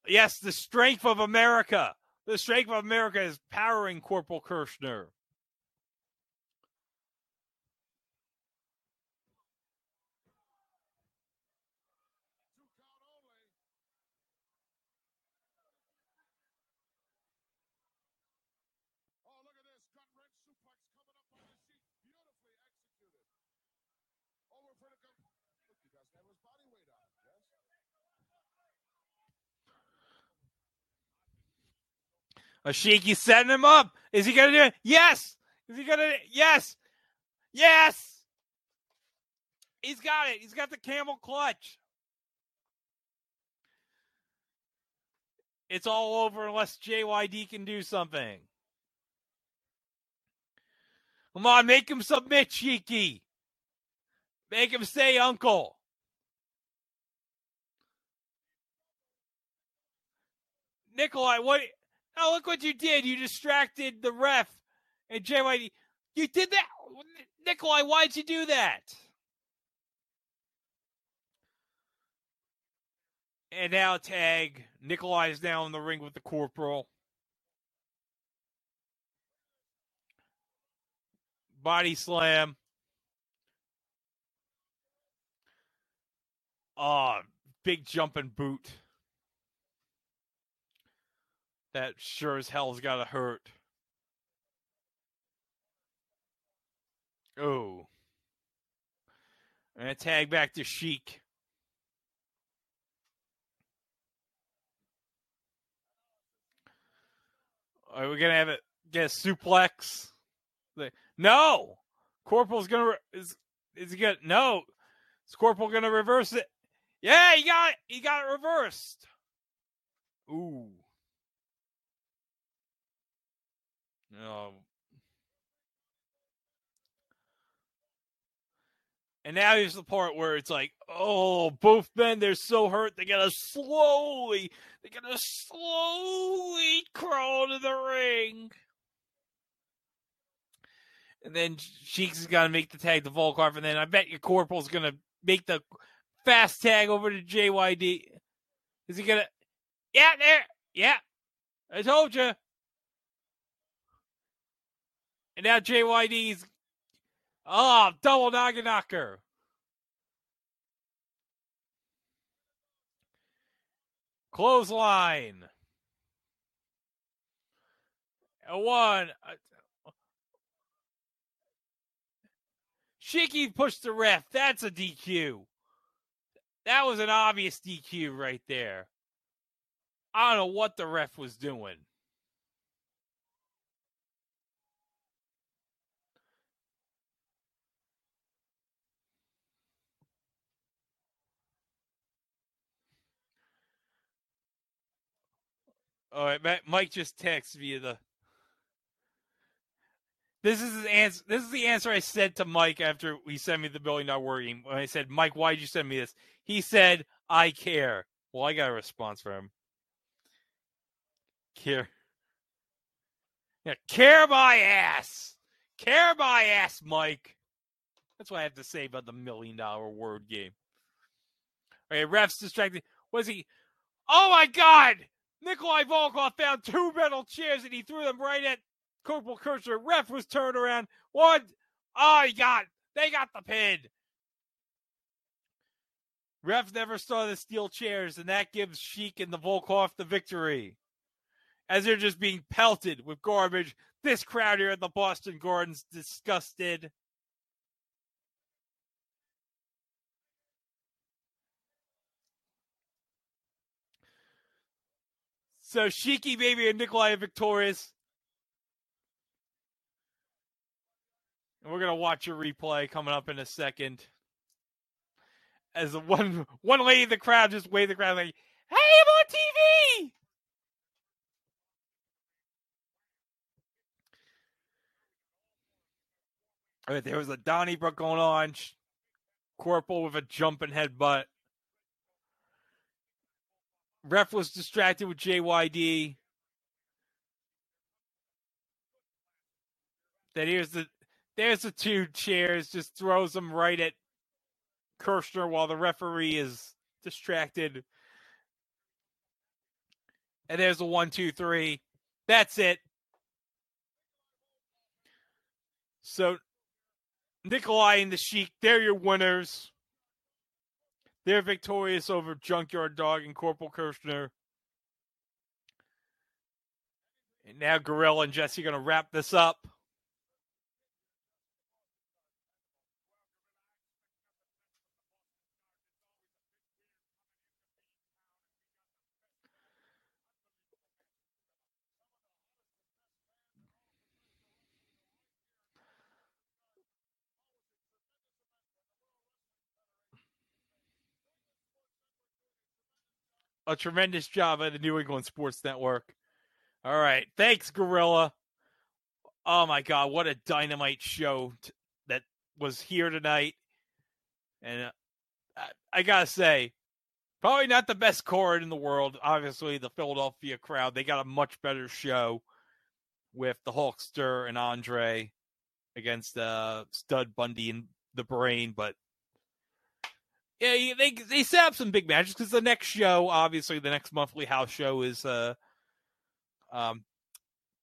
yes, the strength of America. The strength of America is powering Corporal Kirchner. Ashiki setting him up. Is he gonna do it? Yes. Is he gonna? Yes. Yes. He's got it. He's got the camel clutch. It's all over unless JYD can do something. Come on, make him submit, Cheeky. Make him say uncle. Nikolai, what? Oh, look what you did. You distracted the ref and JYD. You did that? Nikolai, why'd you do that? And now tag. Nikolai is now in the ring with the corporal. Body slam. Oh, big jumping boot. That sure as hell's gotta hurt. Oh. And a tag back to Sheik. Are we gonna have it get a suplex? No, Corporal's gonna is is he gonna no? Is Corporal gonna reverse it? Yeah, he got it. He got it reversed. Ooh. Um, and now here's the part where it's like, oh, both men, they're so hurt. They gotta slowly, they gotta slowly crawl to the ring. And then Sheik's is gonna make the tag to Volkov, and then I bet your corporal's gonna make the fast tag over to JYD. Is he gonna? Yeah, there. Yeah, I told you. And now JYD's Oh, double knocker. Clothesline. A one. Sheiky pushed the ref. That's a DQ. That was an obvious DQ right there. I don't know what the ref was doing. All right, Mike just texts via the. This is his answer. This is the answer I said to Mike after he sent me the billion dollar working. When I said, "Mike, why did you send me this?" He said, "I care." Well, I got a response from him. Care. Yeah, care my ass. Care my ass, Mike. That's what I have to say about the million dollar word game. Okay, refs distracted. Was he? Oh my God! Nikolai Volkov found two metal chairs and he threw them right at Corporal Kirchner. Ref was turned around. One. Oh, he got. They got the pin. Ref never saw the steel chairs, and that gives Sheik and the Volkov the victory. As they're just being pelted with garbage. This crowd here at the Boston Garden's disgusted. So Sheiky, Baby, and Nikolai are victorious. And we're gonna watch a replay coming up in a second. As the one one lady in the crowd just waved the crowd like, "Hey, I'm on TV!" All right, there was a Donnybrook going on. Corporal with a jumping headbutt. Ref was distracted with JYD. Then here's the there's the two chairs, just throws them right at Kirchner while the referee is distracted. And there's a one, two, three. That's it. So Nikolai and the Sheik, they're your winners. They're victorious over Junkyard Dog and Corporal Kirchner. And now Gorilla and Jesse are going to wrap this up. A tremendous job at the New England Sports Network. All right. Thanks, Gorilla. Oh my God, what a dynamite show t- that was here tonight. And uh, I, I got to say, probably not the best card in the world. Obviously, the Philadelphia crowd, they got a much better show with the Hulkster and Andre against uh, Studd Bundy and the Brain, but yeah, they they set up some big matches because the next show, obviously, the next monthly house show is uh, um,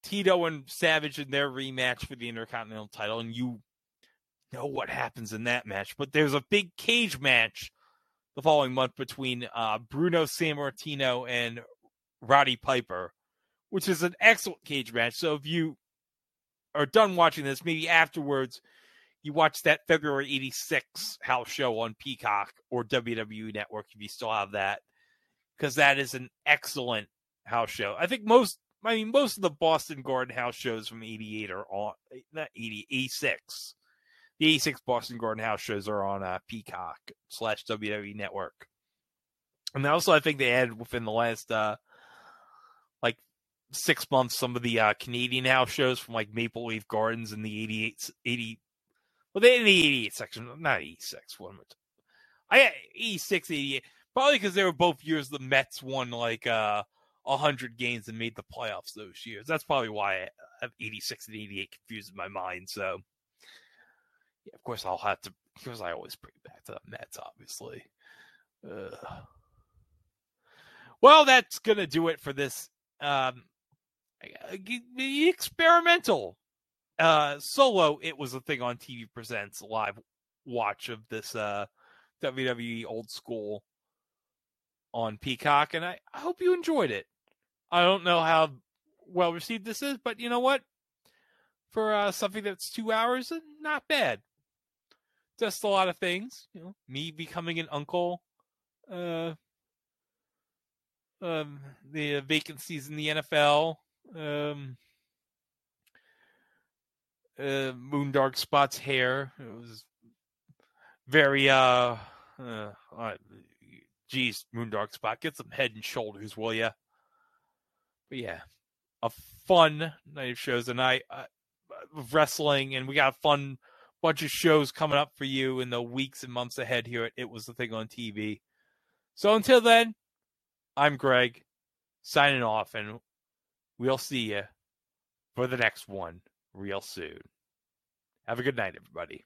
Tito and Savage in their rematch for the Intercontinental title, and you know what happens in that match. But there's a big cage match the following month between uh, Bruno Sammartino and Roddy Piper, which is an excellent cage match. So if you are done watching this, maybe afterwards you watch that February 86 house show on Peacock or WWE Network if you still have that, because that is an excellent house show. I think most, I mean, most of the Boston Garden house shows from 88 are on, not 80, 86. The 86 Boston Garden house shows are on uh, Peacock slash WWE Network. And also, I think they added within the last, uh, like, six months some of the uh, Canadian house shows from like Maple Leaf Gardens in the 88, 80, Well, they in the 88 section, not 86. One more I 86, 88. Probably because they were both years the Mets won like uh 100 games and made the playoffs those years. That's probably why I have 86 and 88 confused in my mind. So, yeah, of course, I'll have to, because I always bring back to the Mets, obviously. Uh, well, that's going to do it for this um, experimental uh, solo. It was a thing on TV Presents live watch of this uh, WWE old school on Peacock, and I, I hope you enjoyed it. I don't know how well received this is, but you know what? For uh, something that's two hours, uh, not bad. Just a lot of things, you know, me becoming an uncle, uh, um, the vacancies in the NFL, um, uh, Moondog Spot's hair. It was very, uh, uh, uh geez, Moondark Spot, get some head and shoulders, will ya? But yeah, a fun night of shows tonight uh, wrestling, and we got a fun bunch of shows coming up for you in the weeks and months ahead here. It was the thing on TV. So until then, I'm Greg, signing off, and we'll see you for the next one real soon. Have a good night, everybody.